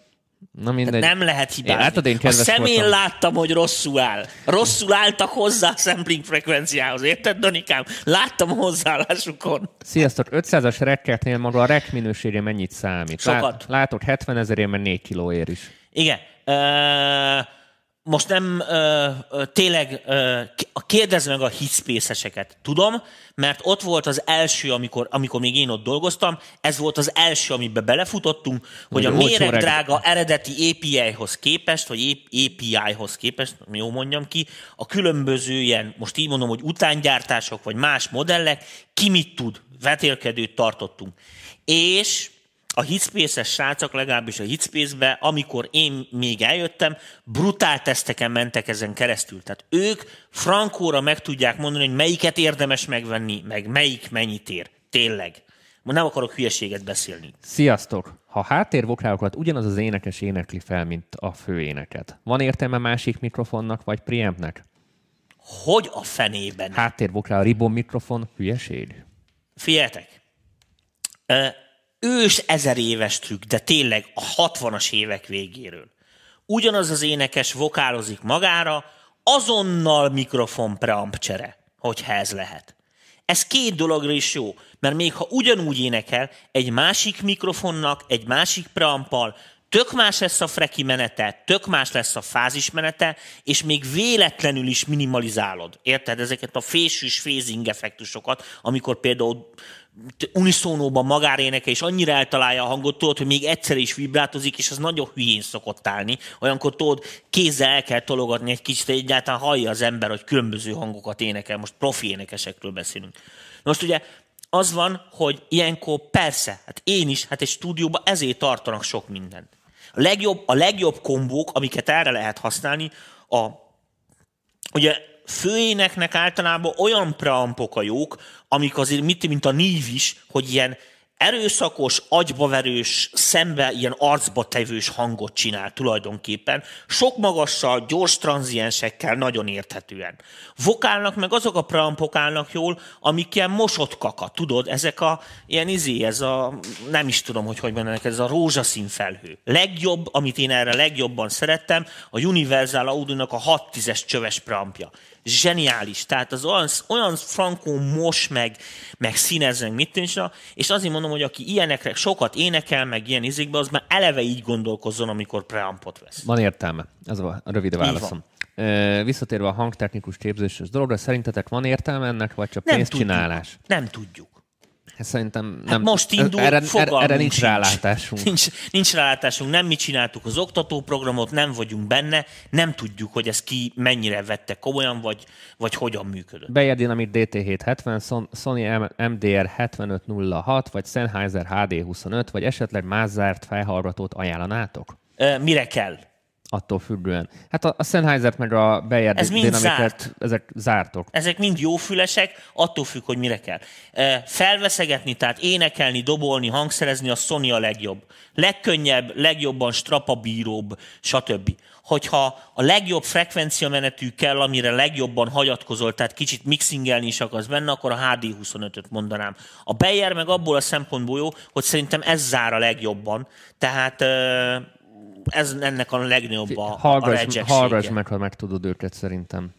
Na mindegy. Nem lehet hibázni. Én, látod, én a szemén voltam. láttam, hogy rosszul áll. Rosszul álltak hozzá a sampling frekvenciához. Érted, Danikám? Láttam a hozzáállásukon. Sziasztok, 500-as rekkertnél maga a rek minősége mennyit számít? Sokat. Lát, látok 70 ezerért, mert 4 kilóért is. Igen. Uh most nem ö, ö, tényleg ö, kérdezz meg a hitspészeseket. Tudom, mert ott volt az első, amikor, amikor még én ott dolgoztam, ez volt az első, amiben belefutottunk, hogy, hogy a méregdrága eredeti API-hoz képest, vagy API-hoz képest, jó mondjam ki, a különböző ilyen, most így mondom, hogy utángyártások, vagy más modellek, ki mit tud, vetélkedőt tartottunk. És a Hitspace-es srácok, legalábbis a Hitspace-be, amikor én még eljöttem, brutál teszteken mentek ezen keresztül. Tehát ők frankóra meg tudják mondani, hogy melyiket érdemes megvenni, meg melyik mennyit ér. Tényleg. Nem akarok hülyeséget beszélni. Sziasztok! Ha háttérvokálokat ugyanaz az énekes énekli fel, mint a főéneket, van értelme másik mikrofonnak vagy preampnek? Hogy a fenében? Háttérvokál, ribon mikrofon, hülyeség? Figyeljetek! Ős ezer éves trükk, de tényleg a 60-as évek végéről. Ugyanaz az énekes vokálozik magára, azonnal mikrofon preamp csere, hogyha ez lehet. Ez két dologra is jó, mert még ha ugyanúgy énekel, egy másik mikrofonnak, egy másik preampal tök más lesz a freki menete, tök más lesz a fázis menete, és még véletlenül is minimalizálod. Érted? Ezeket a fésűs phasing effektusokat, amikor például uniszónóban magáréneke, és annyira eltalálja a hangot, tudod, hogy még egyszer is vibrátozik, és az nagyon hülyén szokott állni. Olyankor tudod, kézzel el kell tologatni egy kicsit, egyáltalán hallja az ember, hogy különböző hangokat énekel. Most profi énekesekről beszélünk. Most ugye az van, hogy ilyenkor persze, hát én is, hát egy stúdióban ezért tartanak sok mindent. A legjobb, a legjobb kombók, amiket erre lehet használni, a, ugye főéneknek általában olyan preampok a jók, amik azért mit, mint a nív is, hogy ilyen erőszakos, agybaverős, szembe ilyen arcba tevős hangot csinál tulajdonképpen, sok magassal, gyors tranziensekkel, nagyon érthetően. Vokálnak meg azok a preampok állnak jól, amik ilyen mosott kaka, tudod, ezek a ilyen izé, ez a, nem is tudom, hogy hogy mondanak, ez a rózsaszín felhő. Legjobb, amit én erre legjobban szerettem, a Universal Audio-nak a 6 10 csöves preampja zseniális. Tehát az olyan, olyan frankó mos, meg, meg színez, meg mit tűncs, és azért mondom, hogy aki ilyenekre sokat énekel, meg ilyen izékbe, az már eleve így gondolkozzon, amikor preampot vesz. Van értelme. Ez a rövid válaszom. Visszatérve a hangtechnikus képzéses dologra, szerintetek van értelme ennek, vagy csak pénzcsinálás? Nem tudjuk. Hát szerintem Hát nem. most indul, erre, fogalmunk erre nincs rálátásunk. Nincs, nincs rálátásunk, nem mi csináltuk az oktatóprogramot, nem vagyunk benne, nem tudjuk, hogy ez ki mennyire vette komolyan, vagy, vagy hogyan működött. Bayer Dynamic DT770, Son- Sony MDR 7506, vagy Sennheiser HD25, vagy esetleg más zárt felhallgatót ajánlanátok? Mire kell? Attól függően. Hát a, a Sennheiser meg a Bayer Ez mind zárt. ezek zártok. Ezek mind jó fülesek, attól függ, hogy mire kell. Felveszegetni, tehát énekelni, dobolni, hangszerezni, a Sony a legjobb. Legkönnyebb, legjobban strapabíróbb, stb. Hogyha a legjobb frekvencia menetű kell, amire legjobban hagyatkozol, tehát kicsit mixingelni is akarsz benne, akkor a HD25-öt mondanám. A Bayer meg abból a szempontból jó, hogy szerintem ez zár a legjobban. Tehát ez ennek a legnagyobb a, a Hallgass, rejectsége. hallgass meg, ha meg tudod őket szerintem.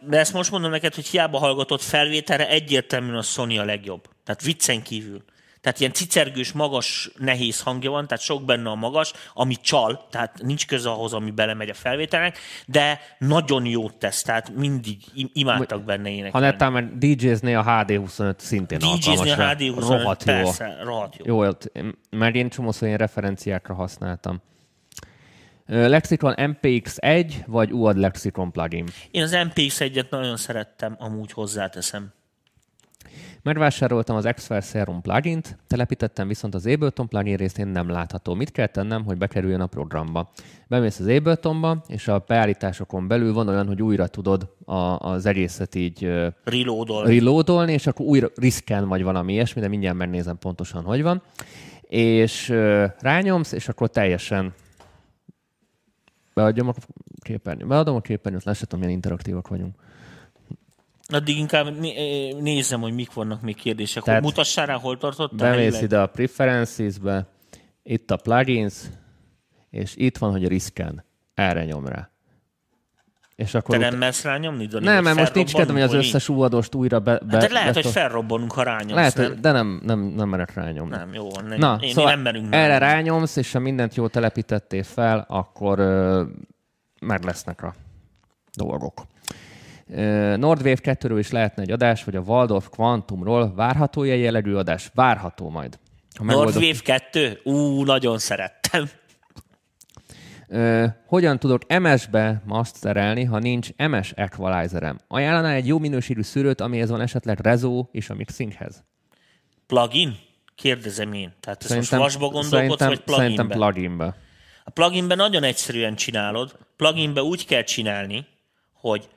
De ezt most mondom neked, hogy hiába hallgatott felvételre, egyértelműen a Sony a legjobb. Tehát viccen kívül. Tehát ilyen cicergős, magas, nehéz hangja van, tehát sok benne a magas, ami csal, tehát nincs köze ahhoz, ami belemegy a felvételnek, de nagyon jót tesz, tehát mindig im- imádtak benne Ha énekelni. netán meg DJ-zni a HD25 szintén DJ-zni a rá. HD25, Rohadt jó. persze, rohadt jó. Jó, mert én csomószor ilyen referenciákra használtam. Lexicon MPX1 vagy UAD Lexicon plugin. Én az MPX-1-et nagyon szerettem, amúgy hozzáteszem. Megvásároltam az Xfire Serum plugint, telepítettem viszont az Ableton plugin részén nem látható. Mit kell tennem, hogy bekerüljön a programba? Bemész az Abletonba, és a beállításokon belül van olyan, hogy újra tudod a, az egészet így ö, Reloadol. reloadolni, és akkor újra risken vagy valami ilyesmi, de mindjárt megnézem pontosan, hogy van. És rányomsz, és akkor teljesen beadjam a képernyőt. Beadom a képernyőt, lássam, milyen interaktívak vagyunk. Addig inkább né- nézem, hogy mik vannak még kérdések. Tehát hogy mutassál rá, hol tartottál? Bemész ide a Preferences-be, itt a plugins, és itt van, hogy risken. Erre nyom rá. És akkor Te ut- nem mersz rányomni, Dani? nem, mert most nincs kedvem, hogy az összes uvadost újra be... be? Hát lehet, hogy felrobbanunk, ha rányomsz, lehet, nem? de nem, nem, nem merek rányomni. Nem, jó. Nem, Na, én, szóval én nem merünk erre menni. rányomsz, és ha mindent jól telepítettél fel, akkor ö, meg lesznek a dolgok. Ö, Nordwave 2-ről is lehetne egy adás, vagy a Waldorf Quantumról várható jellegű adás? Várható majd. Ha Nordwave 2? Ú, nagyon szerettem. Ö, hogyan tudok MS-be masterelni, ha nincs MS equalizerem? Ajánlaná egy jó minőségű szűrőt, amihez van esetleg rezó és a mixinghez? Plugin? Kérdezem én. Tehát ezt most vasba gondolkodsz, szerintem, vagy szerintem pluginbe? pluginbe. A pluginben nagyon egyszerűen csinálod. Pluginben úgy kell csinálni, hogy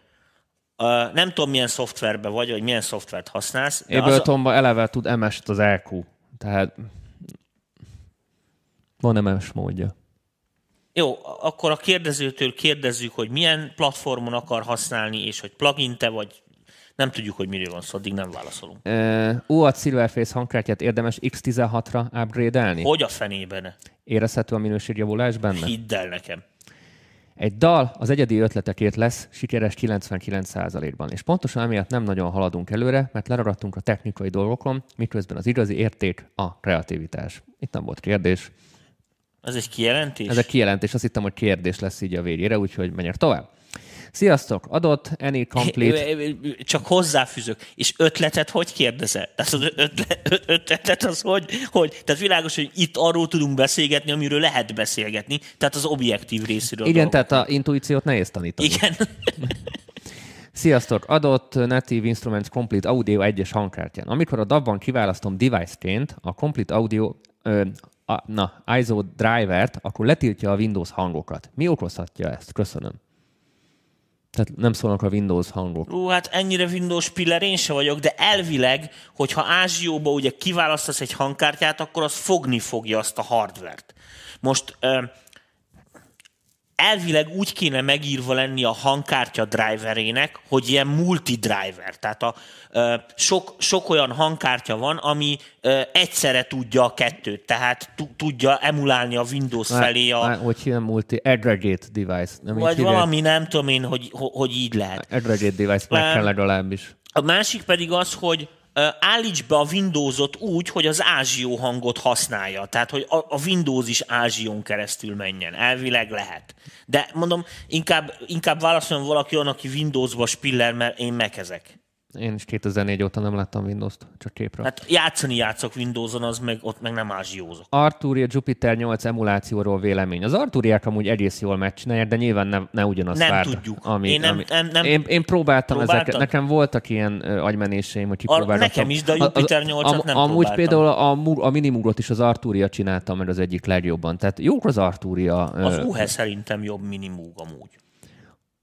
uh, nem tudom, milyen szoftverben vagy, vagy milyen szoftvert használsz. De az Abletonban eleve tud MS-t az EQ. Tehát van MS módja. Jó, akkor a kérdezőtől kérdezzük, hogy milyen platformon akar használni, és hogy plugin te vagy, nem tudjuk, hogy miről van szó, addig nem válaszolunk. Uh, UAD Silverface hangkártyát érdemes X16-ra upgrade-elni? Hogy a fenében? Érezhető a minőségjavulás benne? Hidd el nekem. Egy dal az egyedi ötletekért lesz sikeres 99%-ban, és pontosan emiatt nem nagyon haladunk előre, mert leragadtunk a technikai dolgokon, miközben az igazi érték a kreativitás. Itt nem volt kérdés. Ez egy kijelentés? Ez egy kijelentés, azt hittem, hogy kérdés lesz így a végére, úgyhogy menjek tovább. Sziasztok! Adott any complete... Csak hozzáfűzök. És ötletet hogy kérdezel? Tehát az ötlet, ötletet az hogy, hogy? Tehát világos, hogy itt arról tudunk beszélgetni, amiről lehet beszélgetni. Tehát az objektív részéről. Igen, tehát a intuíciót nehéz tanítani. Igen. Sziasztok! Adott Native Instruments Complete Audio 1-es hangkártyán. Amikor a DAV-ban kiválasztom device-ként a Complete Audio ö, a, na, ISO drivert, akkor letiltja a Windows hangokat. Mi okozhatja ezt? Köszönöm. Tehát nem szólnak a Windows hangok. Ú, hát ennyire Windows piller én se vagyok, de elvileg, hogyha Ázsióba ugye kiválasztasz egy hangkártyát, akkor az fogni fogja azt a hardvert. Most elvileg úgy kéne megírva lenni a hangkártya driverének, hogy ilyen multi-driver. Tehát a, ö, sok, sok olyan hangkártya van, ami ö, egyszerre tudja a kettőt, tehát tudja emulálni a Windows már, felé a... Már, hogy ilyen multi aggregate device. Nem vagy valami, nem tudom én, hogy, hogy így lehet. Aggregate device meg kell legalábbis. A másik pedig az, hogy állíts be a Windowsot úgy, hogy az ázsió hangot használja. Tehát, hogy a Windows is ázsion keresztül menjen. Elvileg lehet. De mondom, inkább, inkább válaszoljon valaki olyan, aki Windowsba spiller, mert én megezek. Én is 2004 óta nem láttam Windows-t, csak képre. Hát játszani játszok Windows-on, az meg, ott meg nem ázsiózok. Arturia Jupiter 8 emulációról vélemény. Az Arturiák amúgy egész jól megcsinálják, de nyilván ne, ne ugyanaz Nem várd, tudjuk. Ami, én, nem, ami, nem, nem, én, én próbáltam ezeket, nekem voltak ilyen agymenéseim, hogy kipróbáltam. Nekem is, de a Jupiter 8 nem Amúgy próbáltam. például a, a Minimugrot is az Arturia csinálta, mert az egyik legjobban. Tehát jók az Arturia. Az UHE szerintem jobb Minimug amúgy.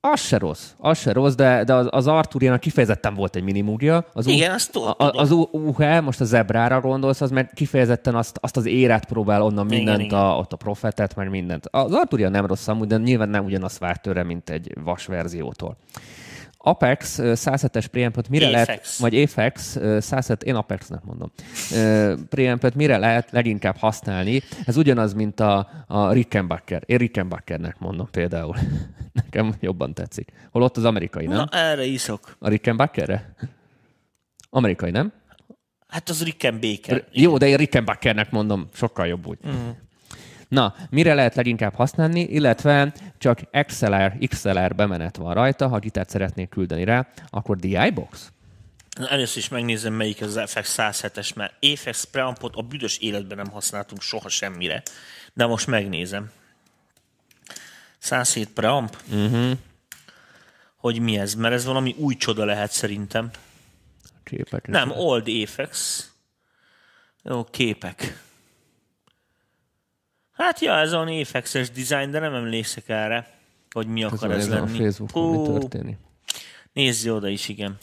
Az se rossz, az se rossz, de, de az, az Arturiának kifejezetten volt egy minimúrja. Az Igen, azt tudom. Az UHE, most a Zebrára gondolsz, az mert kifejezetten azt, azt az éret próbál onnan mindent, igen, a, ott a profetet, meg mindent. Az Arturia nem rossz amúgy, de nyilván nem ugyanazt vár tőle, mint egy vas verziótól. Apex 107-es preampot mire Apex. lehet, vagy Apex 107, én Apexnek mondom, preampot mire lehet leginkább használni? Ez ugyanaz, mint a, a Rickenbacker. Én Rickenbackernek mondom például. Nekem jobban tetszik. Holott az amerikai, nem? Na, erre iszok. A Rickenbackerre? Amerikai, nem? Hát az Rickenbacker. R- jó, de én Rickenbackernek mondom, sokkal jobb úgy. Mm. Na, mire lehet leginkább használni, illetve csak XLR, XLR bemenet van rajta, ha gitárt szeretnék küldeni rá, akkor DI box? Először is megnézem, melyik az FX 107-es, mert FX preampot a büdös életben nem használtunk soha semmire. De most megnézem. 107 preamp? Uh-huh. Hogy mi ez? Mert ez valami új csoda lehet szerintem. Képek. Nem, Old Apex. Jó, képek. Hát ja, ez a Apex-es design, de nem emlékszek erre, hogy mi akar ez, ez lenni. A Facebookon mi történik. Nézz oda is, igen.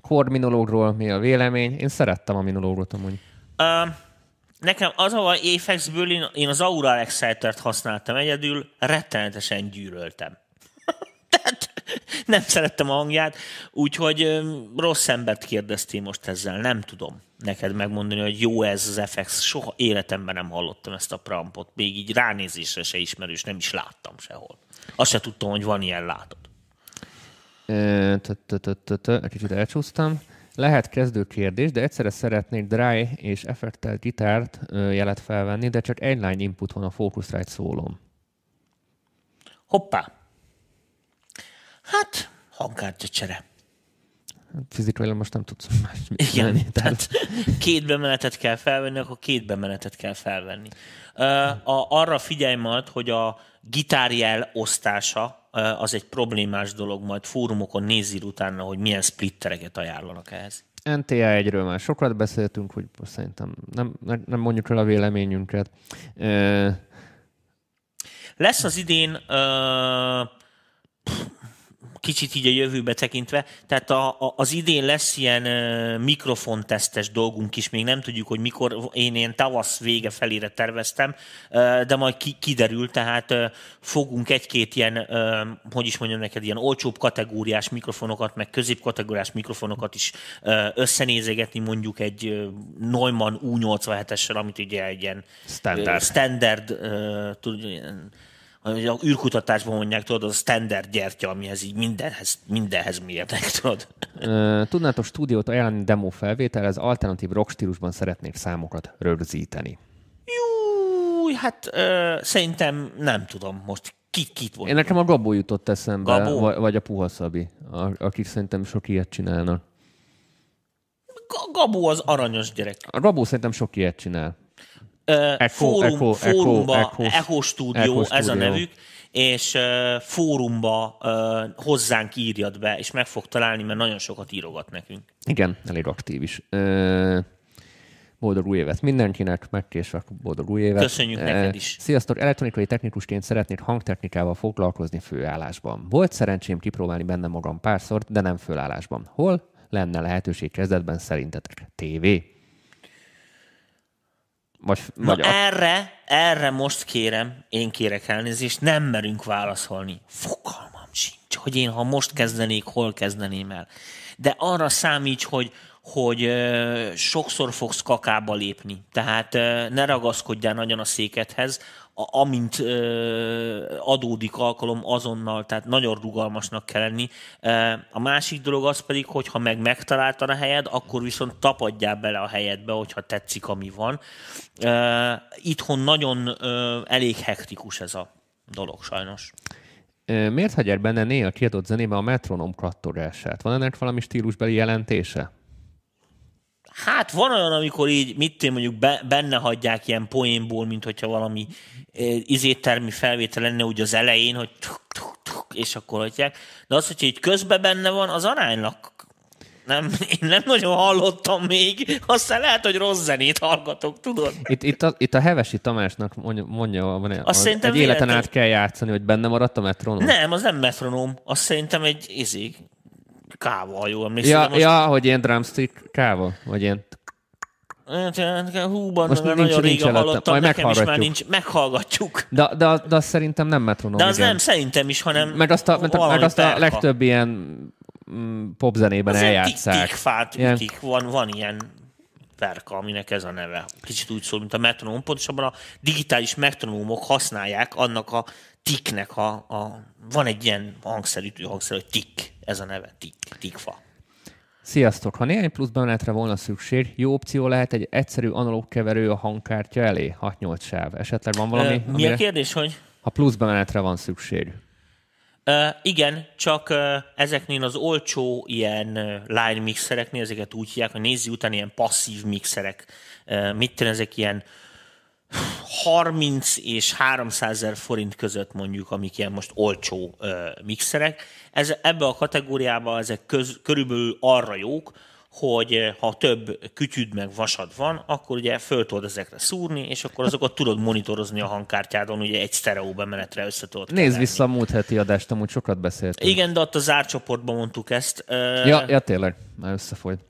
Core minológról mi a vélemény? Én szerettem a minológot amúgy. Uh, nekem az a Apex-ből én, az Aura Exciter-t használtam egyedül, rettenetesen gyűröltem. Tehát nem szerettem a hangját, úgyhogy rossz embert kérdeztél most ezzel, nem tudom neked megmondani, hogy jó ez az FX, soha életemben nem hallottam ezt a prampot, még így ránézésre se ismerős, nem is láttam sehol. Azt se tudtam, hogy van ilyen, látod. Kicsit elcsúsztam. Lehet kezdő kérdés, de egyszerre szeretnék dry és effektel gitárt jelet felvenni, de csak egy line input van a Focusrite szólom. Hoppá! Hát, hangkártya csere. Fizikailag most nem tudsz más Igen, menni, tehát két bemenetet kell felvenni, akkor két bemenetet kell felvenni. A, arra figyelj majd, hogy a gitárjel osztása az egy problémás dolog, majd fórumokon nézzél utána, hogy milyen splittereket ajánlanak ehhez. NTA egyről már sokat beszéltünk, hogy szerintem nem, nem mondjuk el a véleményünket. Lesz az idén uh, kicsit így a jövőbe tekintve. Tehát a, a, az idén lesz ilyen uh, mikrofontesztes dolgunk is, még nem tudjuk, hogy mikor, én ilyen tavasz vége felére terveztem, uh, de majd ki, kiderül, tehát uh, fogunk egy-két ilyen, uh, hogy is mondjam neked, ilyen olcsóbb kategóriás mikrofonokat, meg középkategóriás mikrofonokat is uh, összenézegetni, mondjuk egy Neumann U87-essel, amit ugye egy ilyen standard, uh, standard uh, tud, ilyen, a űrkutatásban mondják, tudod, az a standard gyertya, amihez így mindenhez, mindenhez mérnek, tudod. Tudnátok stúdiót ajánlani demo felvétel, ez alternatív rock stílusban szeretnék számokat rögzíteni. Fúj, hát ö, szerintem nem tudom most kit, kit volt. Én nekem a Gabó jutott eszembe, Gabó? Vagy, vagy a Puha Szabi, akik szerintem sok ilyet csinálnak. Ga- Gabó az aranyos gyerek. A Gabó szerintem sok ilyet csinál. Echo, fórum, Echo, fórumba, Echo, Echo, Echo Studio, Echo ez a nevük, és fórumba hozzánk írjad be, és meg fog találni, mert nagyon sokat írogat nekünk. Igen, elég aktív is. Boldog új évet mindenkinek, megkésve boldog új évet. Köszönjük Ö, neked is. Sziasztok, elektronikai technikusként szeretnék hangtechnikával foglalkozni főállásban. Volt szerencsém kipróbálni benne magam párszor, de nem főállásban. Hol lenne lehetőség kezdetben szerintetek? TV? Vagy, Na vagy a, erre, erre most kérem, én kérek elnézést, nem merünk válaszolni. Fogalmam sincs, hogy én ha most kezdenék, hol kezdeném el. De arra számíts, hogy, hogy ö, sokszor fogsz kakába lépni. Tehát ö, ne ragaszkodjál nagyon a székedhez, amint ö, adódik alkalom azonnal, tehát nagyon rugalmasnak kell lenni. A másik dolog az pedig, hogy ha meg megtaláltad a helyed, akkor viszont tapadjál bele a helyedbe, hogyha tetszik, ami van. Itthon nagyon ö, elég hektikus ez a dolog sajnos. Miért hagyják benne néha kiadott zenébe a metronom kattogását? Van ennek valami stílusbeli jelentése? Hát van olyan, amikor így, mit tudom, mondjuk be, benne hagyják ilyen poénból, mint hogyha valami e, izéttermi felvétel lenne úgy az elején, hogy tuk, tuk, tuk, és akkor hagyják. De az, hogyha így közben benne van, az aránylag nem, én nem nagyon hallottam még, aztán lehet, hogy rossz zenét hallgatok, tudod? Itt, itt, a, itt a Hevesi Tamásnak mondja, mondja van egy, szerintem egy életen véletlen- át kell játszani, hogy benne maradt a metronom. Nem, az nem metronóm, az szerintem egy izé, káva, ha jól emlékszem. Ja, most- ja, hogy ilyen drumstick káva, vagy ilyen... Húban, Most most nincs- nagyon nincs régen hallottam, Majd nekem is már nincs, meghallgatjuk. De, de, de azt szerintem nem metronom, De az igen. nem szerintem is, hanem Meg azt a, meg, meg azt a legtöbb ilyen mm, popzenében Az ilyen eljátszák. Tik-tikfát Ilyen- ütik, van, van ilyen perka, aminek ez a neve. Kicsit úgy szól, mint a metronóm. Pontosabban a digitális metronómok használják annak a tiknek a, a van egy ilyen hangszerűtő hangszer, hogy tik, ez a neve, tik, tikfa. Sziasztok! Ha néhány plusz bemenetre volna szükség, jó opció lehet egy egyszerű analóg keverő a hangkártya elé, 6-8 sáv. Esetleg van valami, Ö, Mi amire, a kérdés, hogy? ha plusz bemenetre van szükség. Uh, igen, csak uh, ezeknél az olcsó ilyen line mixereknél, ezeket úgy hívják, hogy nézzi után ilyen passzív mixerek. Uh, mit tenni, ezek ilyen 30 és 300 ezer forint között mondjuk, amik ilyen most olcsó uh, mixerek. Ez, ebbe a kategóriába ezek köz, körülbelül arra jók, hogy ha több kütyüd meg vasad van, akkor ugye föl tudod ezekre szúrni, és akkor azokat tudod monitorozni a hangkártyádon, ugye egy sztereó bemenetre össze tudod Nézd keverni. vissza a múlt heti adást, amúgy sokat beszéltünk. Igen, de ott a zárt csoportban mondtuk ezt. Ö, Ja, ja, tényleg, már összefolyt.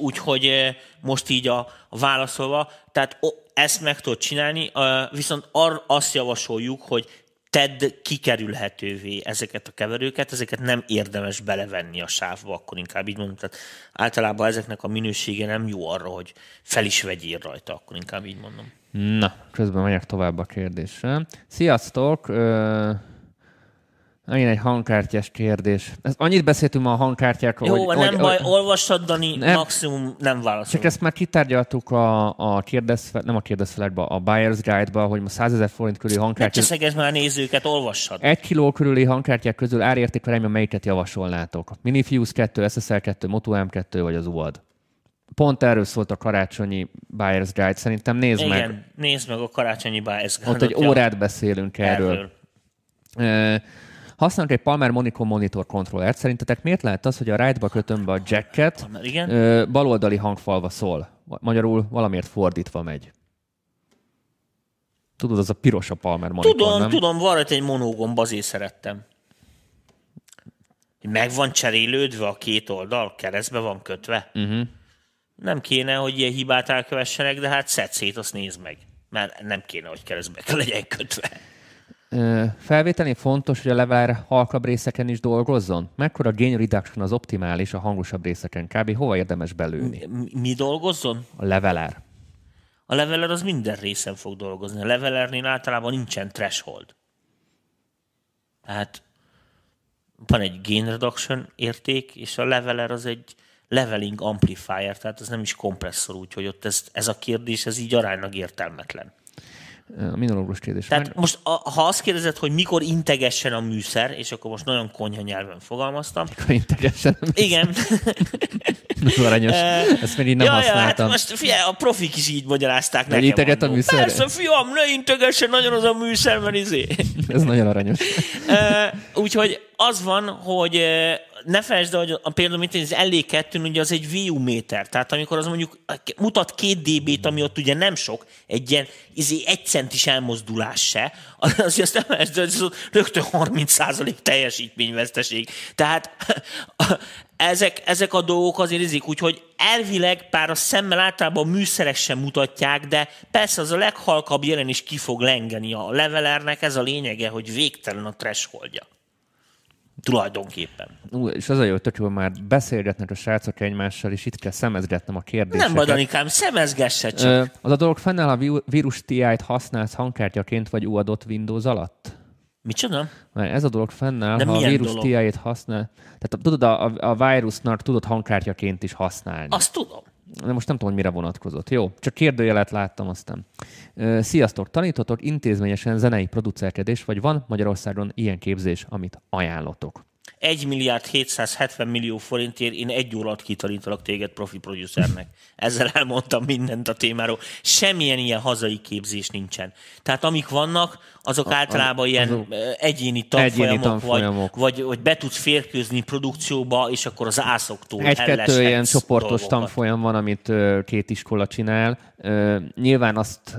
Úgyhogy ö, most így a, válaszolva, tehát o, ezt meg tudod csinálni, ö, viszont ar, azt javasoljuk, hogy tedd kikerülhetővé ezeket a keverőket, ezeket nem érdemes belevenni a sávba, akkor inkább így mondom. Tehát általában ezeknek a minősége nem jó arra, hogy fel is vegyél rajta, akkor inkább így mondom. Na, közben megyek tovább a kérdéssel. Sziasztok! Ö... Megint egy hangkártyás kérdés. Ezt annyit beszéltünk ma a hangkártyákról, Jó, hogy, nem hogy, baj, hogy, Dani, Nem. maximum nem válaszolok. csak ezt már kitárgyaltuk a, a kérdezfe, nem a kérdezfelekbe, a Buyer's Guide-ba, hogy ma 100 ezer forint körüli Ne hangkártya, cseszegesd már a nézőket, olvassad. egy kiló körüli hangkártyák közül árértékarányban melyiket javasolnátok? Minifuse 2, SSL 2, Moto M2 vagy az UAD? Pont erről szólt a karácsonyi Buyer's Guide. Szerintem nézd meg. Igen, nézd meg a karácsonyi bájszgádat. Ott egy órát beszélünk erről. Ö, Használunk egy Palmer Monicom monitor kontrollert. Szerintetek miért lehet az, hogy a ride-ba kötöm be a jacket, Igen? ö, baloldali hangfalva szól? Magyarul valamiért fordítva megy. Tudod, az a piros a Palmer monitor, Tudom, nem? tudom, van rajta egy monógomb, azért szerettem. Meg van cserélődve a két oldal, keresztbe van kötve. Uh-huh. Nem kéne, hogy ilyen hibát elkövessenek, de hát szed szét, azt nézd meg. Mert nem kéne, hogy keresztbe legyen kötve. Ö, Felvételni fontos, hogy a level halkabb részeken is dolgozzon? Mekkora gain reduction az optimális a hangosabb részeken? Kb. hova érdemes belőni? Mi, mi dolgozzon? A leveler. A leveler az minden részen fog dolgozni. A levelernél általában nincsen threshold. Tehát van egy gain reduction érték, és a leveler az egy leveling amplifier, tehát ez nem is kompresszor, úgyhogy ott ez, ez a kérdés, ez így aránylag értelmetlen. A minológus kérdés. Tehát Meg- most, a, ha azt kérdezed, hogy mikor integessen a műszer, és akkor most nagyon konyha nyelven fogalmaztam. Integesen. Igen. Ez aranyos. Ezt még így nem ja, ja, hát használtam. most figyelj, a profik is így magyarázták nekem. integet a műszer? Persze, fiam, ne integessen nagyon az a műszer, mert izé. Ez nagyon aranyos. Úgyhogy az van, hogy ne felejtsd el, hogy a, például mint az LE2 ugye az egy VU méter, tehát amikor az mondjuk mutat két dB-t, ami ott ugye nem sok, egy ilyen izé, egy centis elmozdulás se, az azt nem felejtsd el, hogy rögtön 30% teljesítményveszteség. Tehát ezek, ezek a dolgok azért izik, úgyhogy elvileg, pár a szemmel általában a műszerek sem mutatják, de persze az a leghalkabb jelen is ki fog lengeni a levelernek, ez a lényege, hogy végtelen a thresholdja. Tulajdonképpen. Ú, és az a jó, hogy már beszélgetnek a srácok egymással, és itt kell szemezgetnem a kérdéseket. Nem baj, Danikám, szemezgesse csak. Ö, az a dolog fennáll, vi- vírus TI-t használsz hangkártyaként vagy UADot Windows alatt? Micsoda? Mert ez a dolog fennáll, De ha a vírus? TI-t használ. Tehát tudod, a, a, a vírusnak tudod hangkártyaként is használni. Azt tudom. De most nem tudom, hogy mire vonatkozott. Jó, csak kérdőjelet láttam aztán. Sziasztok! Tanítotok intézményesen zenei producerkedés, vagy van Magyarországon ilyen képzés, amit ajánlotok? 1 milliárd 770 millió forintért én egy órát kitanítalak téged profi producernek. Ezzel elmondtam mindent a témáról. Semmilyen ilyen hazai képzés nincsen. Tehát amik vannak, azok általában ilyen azok- egyéni tanfolyamok, Egyéni tanfolyamok. Vagy, vagy, vagy be tudsz férkőzni produkcióba, és akkor az ászoktól Egy-kettő ilyen csoportos dolgokat. tanfolyam van, amit két iskola csinál. Nyilván azt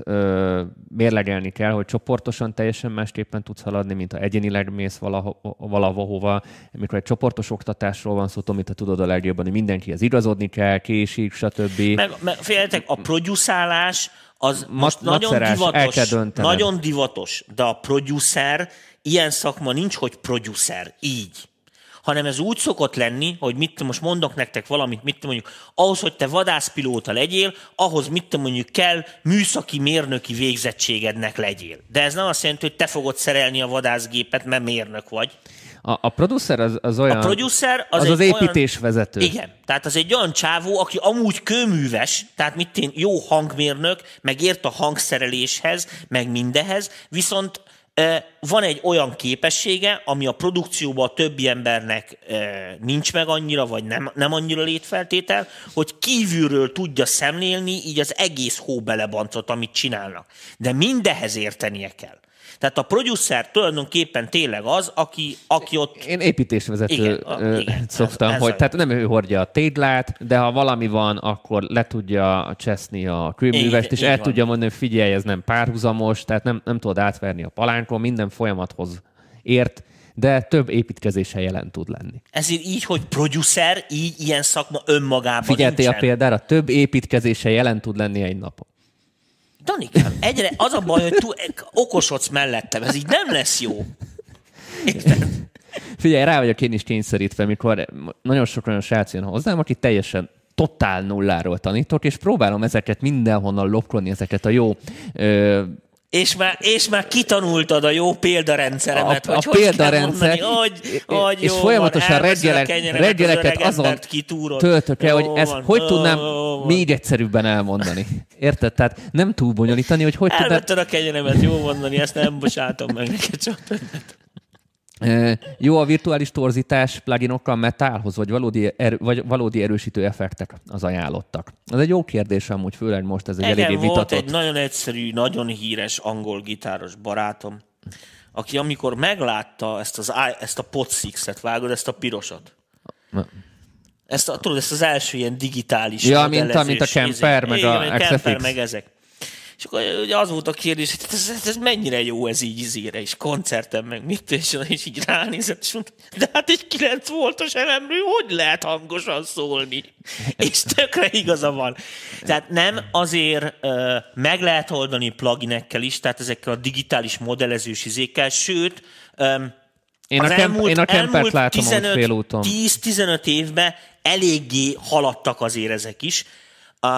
mérlegelni kell, hogy csoportosan teljesen másképpen tudsz haladni, mint ha egyénileg mész valaho, valahova. Amikor egy csoportos oktatásról van szó, Tomi, te tudod a legjobban, hogy mindenkihez igazodni kell, késik, stb. Meg, meg figyeljetek, a producálás az most nagyon divatos, nagyon divatos, de a producer, ilyen szakma nincs, hogy producer, így hanem ez úgy szokott lenni, hogy mit most mondok nektek valamit, mit mondjuk, ahhoz, hogy te vadászpilóta legyél, ahhoz mit mondjuk kell műszaki mérnöki végzettségednek legyél. De ez nem azt jelenti, hogy te fogod szerelni a vadászgépet, mert mérnök vagy. A, a producer az, az olyan... A producer az, az, az építésvezető. Olyan, igen. Tehát az egy olyan csávó, aki amúgy kőműves, tehát mit én, jó hangmérnök, meg ért a hangszereléshez, meg mindehez, viszont van egy olyan képessége, ami a produkcióban a többi embernek nincs meg annyira, vagy nem, nem annyira létfeltétel, hogy kívülről tudja szemlélni így az egész hóbelebancot, amit csinálnak. De mindehez értenie kell. Tehát a producer tulajdonképpen tényleg az, aki, aki ott Én építésvezető Igen, igen, a- ö, igen, szoktam, ez- ez hogy a- tehát nem ő hordja a téglát, de ha valami van, akkor le tudja cseszni a kőművest, és így el van. tudja mondani, hogy figyelj, ez nem párhuzamos, tehát nem, nem tudod átverni a palánkon, minden folyamathoz ért, de több építkezése jelen tud lenni. Ezért így, hogy producer, így ilyen szakma önmagában Figyeltél a nincsen. példára, több építkezése jelen tud lenni egy napon. Danikám, egyre az a baj, hogy túl, okosodsz mellettem, ez így nem lesz jó. Érted? Figyelj, rá vagyok én is kényszerítve, mikor nagyon sok olyan srác jön hozzám, aki teljesen totál nulláról tanítok, és próbálom ezeket mindenhonnan lopkodni, ezeket a jó ö, És már, és már kitanultad a jó példarendszeremet, A- a hogy hogy példarendszer- kell mondani, hogy, hogy és jó folyamatosan van, reggelek, az reggeleket öreg azon embert kitúrod. töltök el, hogy ezt van, hogy tudnám van. még egyszerűbben elmondani. Érted? Tehát nem túl bonyolítani, hogy hogy tudnám... Elvetted a kenyeremet, jó mondani, ezt nem bocsátom meg neked csak. Jó a virtuális torzítás pluginokkal metálhoz, vagy valódi, erő, vagy valódi erősítő effektek az ajánlottak? Ez egy jó kérdés amúgy, főleg most ez egy eléggé Nekem volt vitatott. egy nagyon egyszerű, nagyon híres angol gitáros barátom, aki amikor meglátta ezt, az, ezt a Pod Six-et, vágod, ezt a pirosat, Na. ezt a, tudod, ezt az első ilyen digitális Ja, mint a- mint a Kemper, meg Igen, a Kemper, meg ezek. És akkor ugye az volt a kérdés, hogy ez, ez, ez mennyire jó ez így izére, és koncerten, meg mit, és, és így ránézett, és mondta, de hát egy 9 voltos elemről hogy lehet hangosan szólni? És tökre igaza van. Tehát nem azért ö, meg lehet oldani pluginekkel is, tehát ezekkel a digitális modellezős izékkel, sőt, ö, Én a, az kemp, én a kempert elmúlt látom amúgy félúton. 10-15 évben eléggé haladtak azért ezek is. Uh,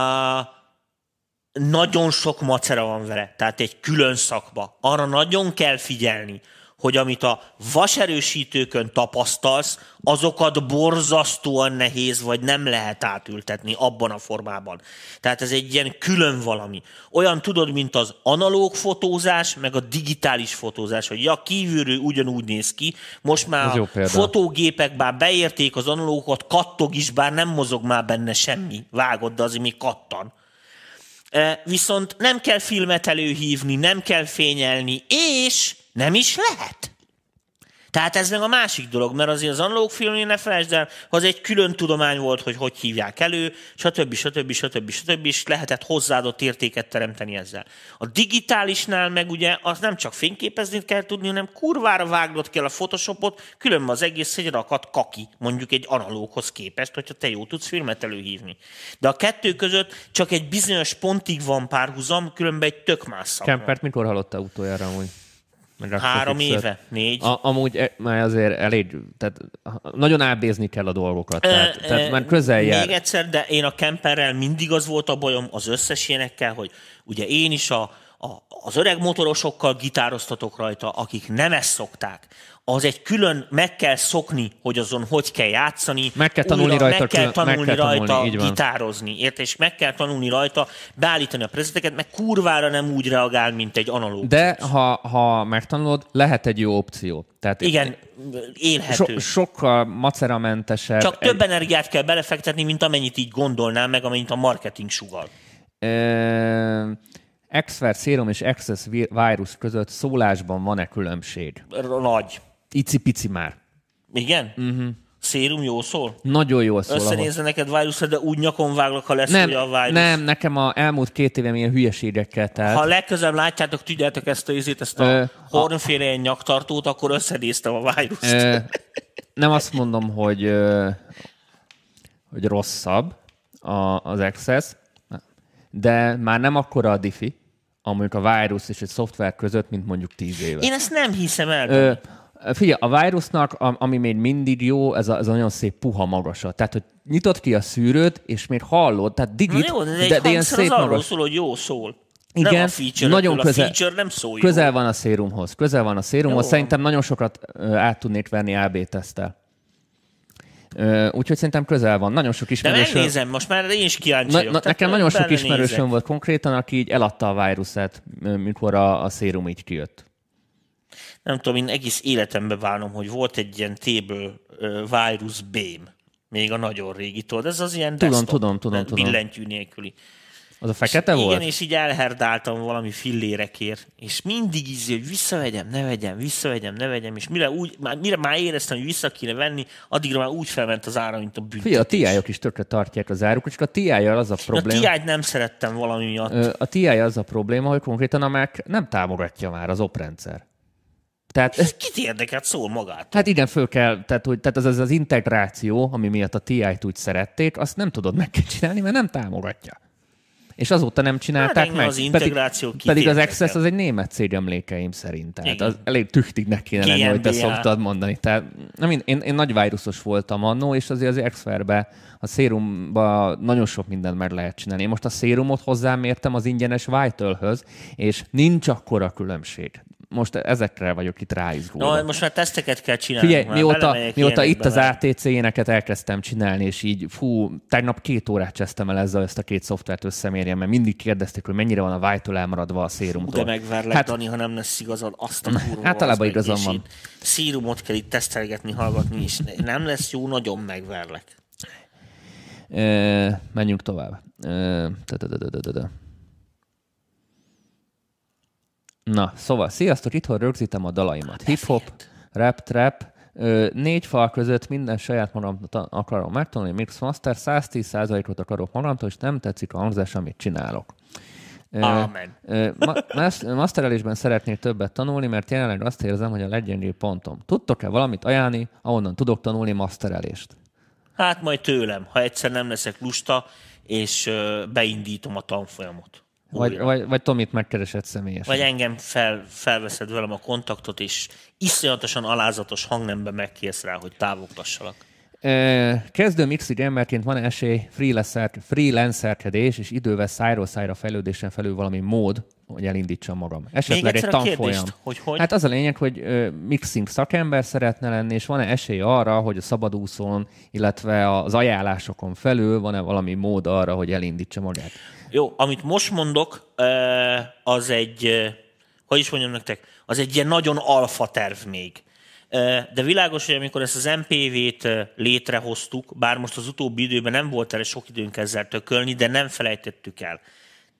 nagyon sok macera van vele, tehát egy külön szakma. Arra nagyon kell figyelni, hogy amit a vaserősítőkön tapasztalsz, azokat borzasztóan nehéz, vagy nem lehet átültetni abban a formában. Tehát ez egy ilyen külön valami. Olyan tudod, mint az analóg fotózás, meg a digitális fotózás, hogy ja, kívülről ugyanúgy néz ki, most már a fotógépek bár beérték az analógokat, kattog is, bár nem mozog már benne semmi. Vágod, de azért még kattan. Viszont nem kell filmet előhívni, nem kell fényelni, és nem is lehet. Tehát ez meg a másik dolog, mert azért az analóg filmnél ne felejtsd el, az egy külön tudomány volt, hogy hogy hívják elő, stb. stb. stb. stb. és lehetett hozzáadott értéket teremteni ezzel. A digitálisnál meg ugye az nem csak fényképezni kell tudni, hanem kurvára vágnod kell a Photoshopot, különben az egész egy rakat kaki, mondjuk egy analóghoz képest, hogyha te jó tudsz filmet előhívni. De a kettő között csak egy bizonyos pontig van párhuzam, különben egy tök más szakma. Kempert mikor hallotta utoljára amúgy? Három éve, négy. A, amúgy e, már azért elég, tehát nagyon ábézni kell a dolgokat. Tehát, e, tehát már közel jár. Még egyszer, de én a Kemperrel mindig az volt a bajom az összes ilyenekkel, hogy ugye én is a, a, az öreg motorosokkal gitároztatok rajta, akik nem ezt szokták az egy külön, meg kell szokni, hogy azon hogy kell játszani. Meg kell tanulni újra, rajta. Meg kell tanulni meg kell rajta tanulni, gitározni, érte? És meg kell tanulni rajta beállítani a prezeteket, meg kurvára nem úgy reagál, mint egy analóg. De ha, ha megtanulod, lehet egy jó opció. Tehát Igen, élhető. So, sokkal maceramentesebb. Csak több egy... energiát kell belefektetni, mint amennyit így gondolnám, meg amennyit a marketing sugal. E- Exfer Serum és Access Virus között szólásban van-e különbség? Nagy. Icipici már. Igen? Uh-huh. Szérum jó szól? Nagyon jól szól. Összenézze ahol... neked vírus, de úgy nyakon váglak, ha lesz nem, a vírus. Nem, nekem a elmúlt két évem ilyen hülyeségekkel telt. Ha legközelebb látjátok, tudjátok ezt a, ízét, ezt a Ö, hornféle a... nyaktartót, akkor összenéztem a vírust. Ö, nem azt mondom, hogy, hogy rosszabb az Access, de már nem akkora a diffi, amelyik a vírus és egy szoftver között, mint mondjuk tíz éve. Én ezt nem hiszem el. Ö, figyelj, a vírusnak, ami még mindig jó, ez a, ez a nagyon szép puha magasa. Tehát, hogy nyitott ki a szűrőt, és még hallod, tehát digit, Na jó, de, de, de ilyen szép az magas. szól, hogy jó szól. Igen, nem a feature nagyon közel, a feature nem szól közel van a szérumhoz. Közel van a szérumhoz. Jó. Szerintem nagyon sokat át tudnék venni AB tesztel. Úgyhogy szerintem közel van. Nagyon sok ismerősöm... De megnézem, most már én is kíváncsi na, na, Nekem nagyon sok ismerősöm nézek. volt konkrétan, aki így eladta a vírusát, mikor a, a szérum így kijött. Nem tudom, én egész életemben várom, hogy volt egy ilyen table uh, virus bém. Még a nagyon régi, tudod, ez az ilyen tudom, desktop, tudom, tudom, tudom. billentyű nélküli. Az a fekete és volt? Igen, és így elherdáltam valami fillérekért, és mindig így, hogy visszavegyem, ne vegyem, visszavegyem, ne vegyem, és mire, úgy, már, mire már éreztem, hogy vissza kéne venni, addigra már úgy felment az ára, mint a büntetés. Figyelj, a ti is tökre tartják az árukat, csak a ti az a probléma. A ti nem szerettem valami miatt. A ti az a probléma, hogy konkrétan a Mac nem támogatja már az oprendszer. Tehát, Ez kit érdekelt, szól magát. Hát igen, föl kell, tehát, hogy, tehát az, az, az integráció, ami miatt a TI-t úgy szerették, azt nem tudod megcsinálni, mert nem támogatja. És azóta nem csinálták hát, meg. Az integráció pedig, pedig az Access az egy német cég emlékeim szerint. Tehát az elég tüchtig neki lenni, hogy te szoktad mondani. Tehát, nem, én, én, én nagy vírusos voltam annó, és azért az Exferbe, a szérumba nagyon sok mindent meg lehet csinálni. Én most a szérumot hozzámértem az ingyenes Vital-höz, és nincs akkora különbség most ezekre vagyok itt ráizgulva. No, most már teszteket kell csinálni. Figyelj, mióta, mióta itt az ATC éneket elkezdtem csinálni, és így fú, tegnap két órát csesztem el ezzel ezt a két szoftvert összemérjem, mert mindig kérdezték, hogy mennyire van a Vital elmaradva a szérumtól. De megverlek, hát, Dani, ha nem lesz igazad, azt a kurva. Általában igazam van. Szírumot kell itt tesztelgetni, hallgatni, és nem lesz jó, nagyon megverlek. E, menjünk tovább. E, Na, szóval, sziasztok, itthon rögzítem a dalaimat. Hip-hop, rap, trap, négy fal között minden saját magamot akarom megtanulni, mix master, 110%-ot akarok magamtól, és nem tetszik a hangzás, amit csinálok. Amen. masterelésben szeretnék többet tanulni, mert jelenleg azt érzem, hogy a leggyengébb pontom. Tudtok-e valamit ajánlani, ahonnan tudok tanulni masterelést? Hát majd tőlem, ha egyszer nem leszek lusta, és beindítom a tanfolyamot. Vagy, vagy, vagy Tomit megkeresed személyesen. Vagy engem fel, felveszed velem a kontaktot, és iszonyatosan alázatos hangnemben megkérsz rá, hogy távogtassalak. Kezdő mixi emberként van esély freelancer, freelancerkedés és idővel szájról szájra fejlődésen felül valami mód, hogy elindítsam magam. Esetleg egy tanfolyam. hogy hogy? Hát az a lényeg, hogy mixing szakember szeretne lenni, és van-e esély arra, hogy a szabadúszón, illetve az ajánlásokon felül van-e valami mód arra, hogy elindítsa magát? Jó, amit most mondok, az egy, hogy is mondjam nektek, az egy ilyen nagyon alfa terv még. De világos, hogy amikor ezt az MPV-t létrehoztuk, bár most az utóbbi időben nem volt erre sok időnk ezzel tökölni, de nem felejtettük el.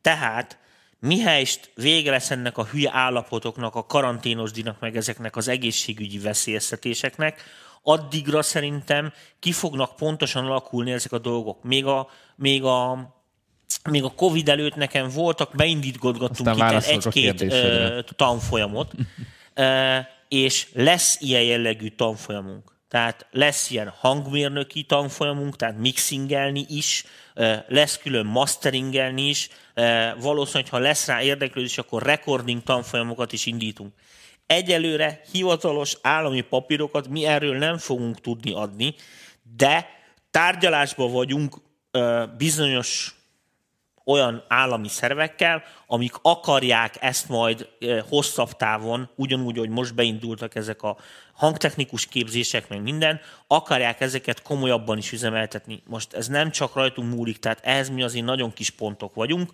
Tehát mihelyst vége lesz ennek a hülye állapotoknak, a karanténosdinak, meg ezeknek az egészségügyi veszélyeztetéseknek, addigra szerintem ki fognak pontosan alakulni ezek a dolgok. Még a, még a, még a Covid előtt nekem voltak, beindítgattunk itt egy-két tanfolyamot, és lesz ilyen jellegű tanfolyamunk. Tehát lesz ilyen hangmérnöki tanfolyamunk, tehát mixingelni is, lesz külön masteringelni is, valószínűleg, ha lesz rá érdeklődés, akkor recording tanfolyamokat is indítunk. Egyelőre hivatalos állami papírokat mi erről nem fogunk tudni adni, de tárgyalásban vagyunk bizonyos olyan állami szervekkel, amik akarják ezt majd hosszabb távon, ugyanúgy, hogy most beindultak ezek a hangtechnikus képzések, meg minden, akarják ezeket komolyabban is üzemeltetni. Most ez nem csak rajtunk múlik, tehát ehhez mi azért nagyon kis pontok vagyunk,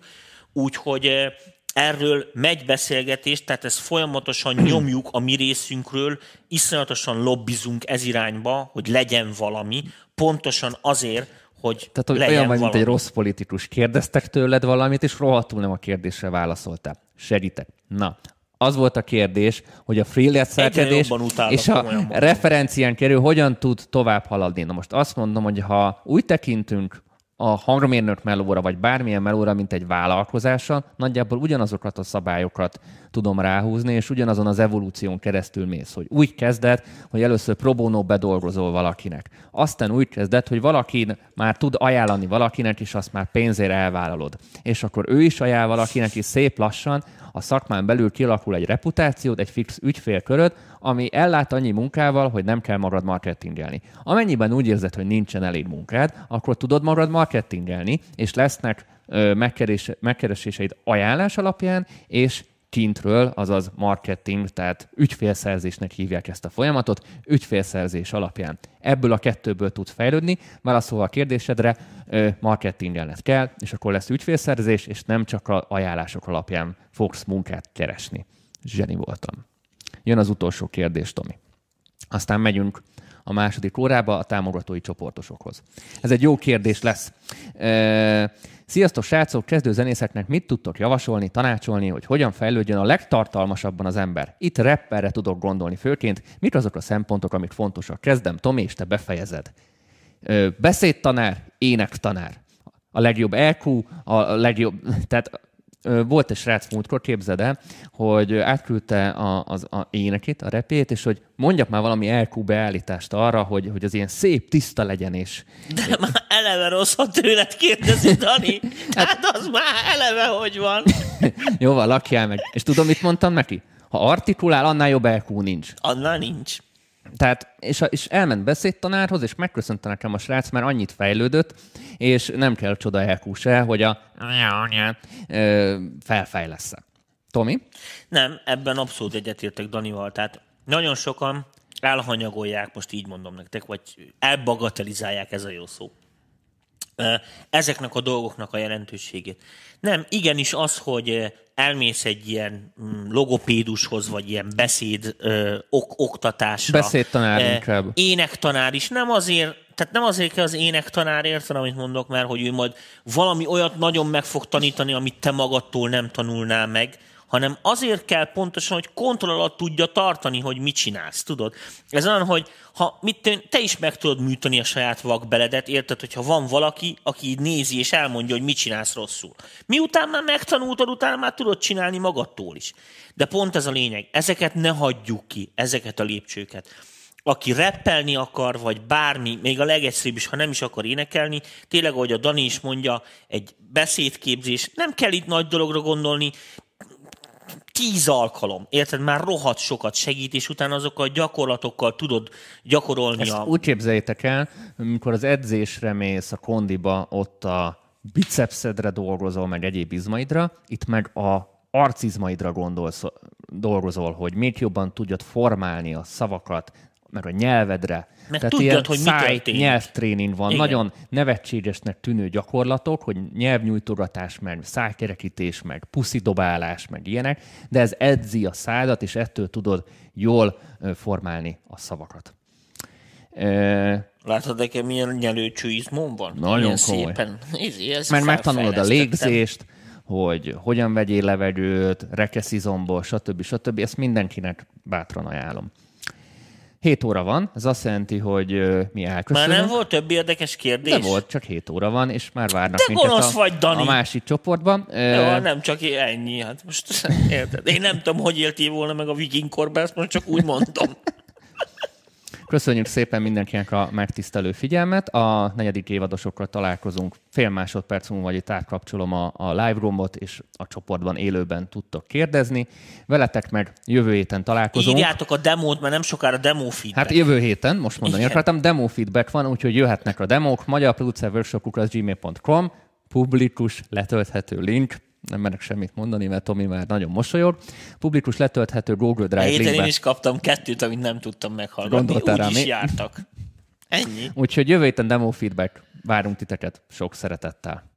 úgyhogy erről megy beszélgetés, tehát ezt folyamatosan nyomjuk a mi részünkről, iszonyatosan lobbizunk ez irányba, hogy legyen valami, pontosan azért, hogy Tehát hogy olyan vagy, mint egy rossz politikus. Kérdeztek tőled valamit, és rohadtul nem a kérdésre válaszoltál. Segítek. Na, az volt a kérdés, hogy a freelancerkedés és a referencián kerül hogyan tud tovább haladni. Na most azt mondom, hogy ha úgy tekintünk a hangmérnök melóra, vagy bármilyen melóra, mint egy vállalkozással, nagyjából ugyanazokat a szabályokat tudom ráhúzni, és ugyanazon az evolúción keresztül mész, hogy úgy kezded, hogy először pro bono bedolgozol valakinek. Aztán úgy kezded, hogy valaki már tud ajánlani valakinek, és azt már pénzére elvállalod. És akkor ő is ajánl valakinek, és szép lassan a szakmán belül kialakul egy reputációd, egy fix ügyfélköröd, ami ellát annyi munkával, hogy nem kell magad marketingelni. Amennyiben úgy érzed, hogy nincsen elég munkád, akkor tudod magad marketingelni, és lesznek megkeres, megkereséseid ajánlás alapján, és kintről, azaz marketing, tehát ügyfélszerzésnek hívják ezt a folyamatot, ügyfélszerzés alapján. Ebből a kettőből tudsz fejlődni, válaszolva a kérdésedre, marketingelned kell, és akkor lesz ügyfélszerzés, és nem csak a ajánlások alapján fogsz munkát keresni. Zseni voltam. Jön az utolsó kérdés, Tomi. Aztán megyünk a második órába a támogatói csoportosokhoz. Ez egy jó kérdés lesz. Sziasztok, srácok! Kezdő zenészeknek mit tudtok javasolni, tanácsolni, hogy hogyan fejlődjön a legtartalmasabban az ember? Itt rapperre tudok gondolni főként. Mik azok a szempontok, amik fontosak? Kezdem, Tomi, és te befejezed. Beszédtanár, énektanár. A legjobb EQ, a legjobb, tehát volt egy srác múltkor, képzeld el, hogy átküldte a, az a énekét, a repét, és hogy mondjak már valami LQ beállítást arra, hogy, hogy az ilyen szép, tiszta legyen, és... De már eleve rossz, ha tőled kérdezi, Dani. hát, hát az már eleve hogy van. Jó, van, lakjál meg. És tudom, mit mondtam neki? Ha artikulál, annál jobb LQ nincs. Annál nincs. Tehát, és, és elment beszédtanárhoz, és megköszönte nekem a srác, mert annyit fejlődött, és nem kell csoda elkú se, hogy a felfejlesz Tomi? Nem, ebben abszolút egyetértek Danival. Tehát nagyon sokan elhanyagolják, most így mondom nektek, vagy elbagatelizálják, ez a jó szó, ezeknek a dolgoknak a jelentőségét. Nem, igenis az, hogy elmész egy ilyen mm, logopédushoz, vagy ilyen beszéd ö, ok, oktatásra. Beszédtanár inkább. Énektanár is. Nem azért, tehát nem azért kell az énektanár érteni, amit mondok, mert hogy ő majd valami olyat nagyon meg fog tanítani, amit te magadtól nem tanulnál meg, hanem azért kell pontosan, hogy kontroll alatt tudja tartani, hogy mit csinálsz, tudod? Ez olyan, hogy ha mit, te is meg tudod műteni a saját vakbeledet, érted, hogyha van valaki, aki így nézi és elmondja, hogy mit csinálsz rosszul. Miután már megtanultad, utána már tudod csinálni magadtól is. De pont ez a lényeg, ezeket ne hagyjuk ki, ezeket a lépcsőket aki reppelni akar, vagy bármi, még a legegyszerűbb is, ha nem is akar énekelni, tényleg, ahogy a Dani is mondja, egy beszédképzés, nem kell itt nagy dologra gondolni, tíz alkalom, érted? Már rohadt sokat segít, és utána azokkal a gyakorlatokkal tudod gyakorolni Ezt a... úgy képzeljétek el, amikor az edzésre mész a kondiba, ott a bicepszedre dolgozol, meg egyéb izmaidra, itt meg a arcizmaidra gondolsz, dolgozol, hogy még jobban tudjad formálni a szavakat, meg a nyelvedre. Meg Tehát tudjad, ilyen hogy mi száj, történik. nyelvtréning van. Igen. Nagyon nevetségesnek tűnő gyakorlatok, hogy nyelvnyújtogatás, meg szájkerekítés, meg puszidobálás, meg ilyenek, de ez edzi a szádat, és ettől tudod jól formálni a szavakat. Ö, Látod nekem milyen nyelőcső izmom van? Nagyon Milyen komoly. szépen. Izé, ezt Mert megtanulod a légzést, hogy hogyan vegyél levegőt, rekeszizomból, stb. stb. Ezt mindenkinek bátran ajánlom. 7 óra van, ez azt jelenti, hogy ö, mi Már elköszönünk. nem volt több érdekes kérdés? De volt, csak 7 óra van, és már várnak De minket gonosz a, vagy, Dani! a másik csoportban. Ö, Jó, nem csak ennyi. Hát most érted? Én nem tudom, hogy éltél volna meg a viking korban, ezt most csak úgy mondom. Köszönjük szépen mindenkinek a megtisztelő figyelmet. A negyedik évadosokkal találkozunk. Fél másodperc múlva, vagy itt átkapcsolom a, a live roomot, és a csoportban élőben tudtok kérdezni. Veletek meg jövő héten találkozunk. Írjátok a demót, mert nem sokára demo feedback. Hát jövő héten, most mondani Igen. akartam, demo feedback van, úgyhogy jöhetnek a demók. Magyar gmail.com publikus letölthető link. Nem merek semmit mondani, mert Tomi már nagyon mosolyog. Publikus letölthető Google Drive Héten én linkbe. is kaptam kettőt, amit nem tudtam meghallgatni. Gondoltál rá is jártak. Ennyi. Úgyhogy jövő héten demo feedback. Várunk titeket sok szeretettel.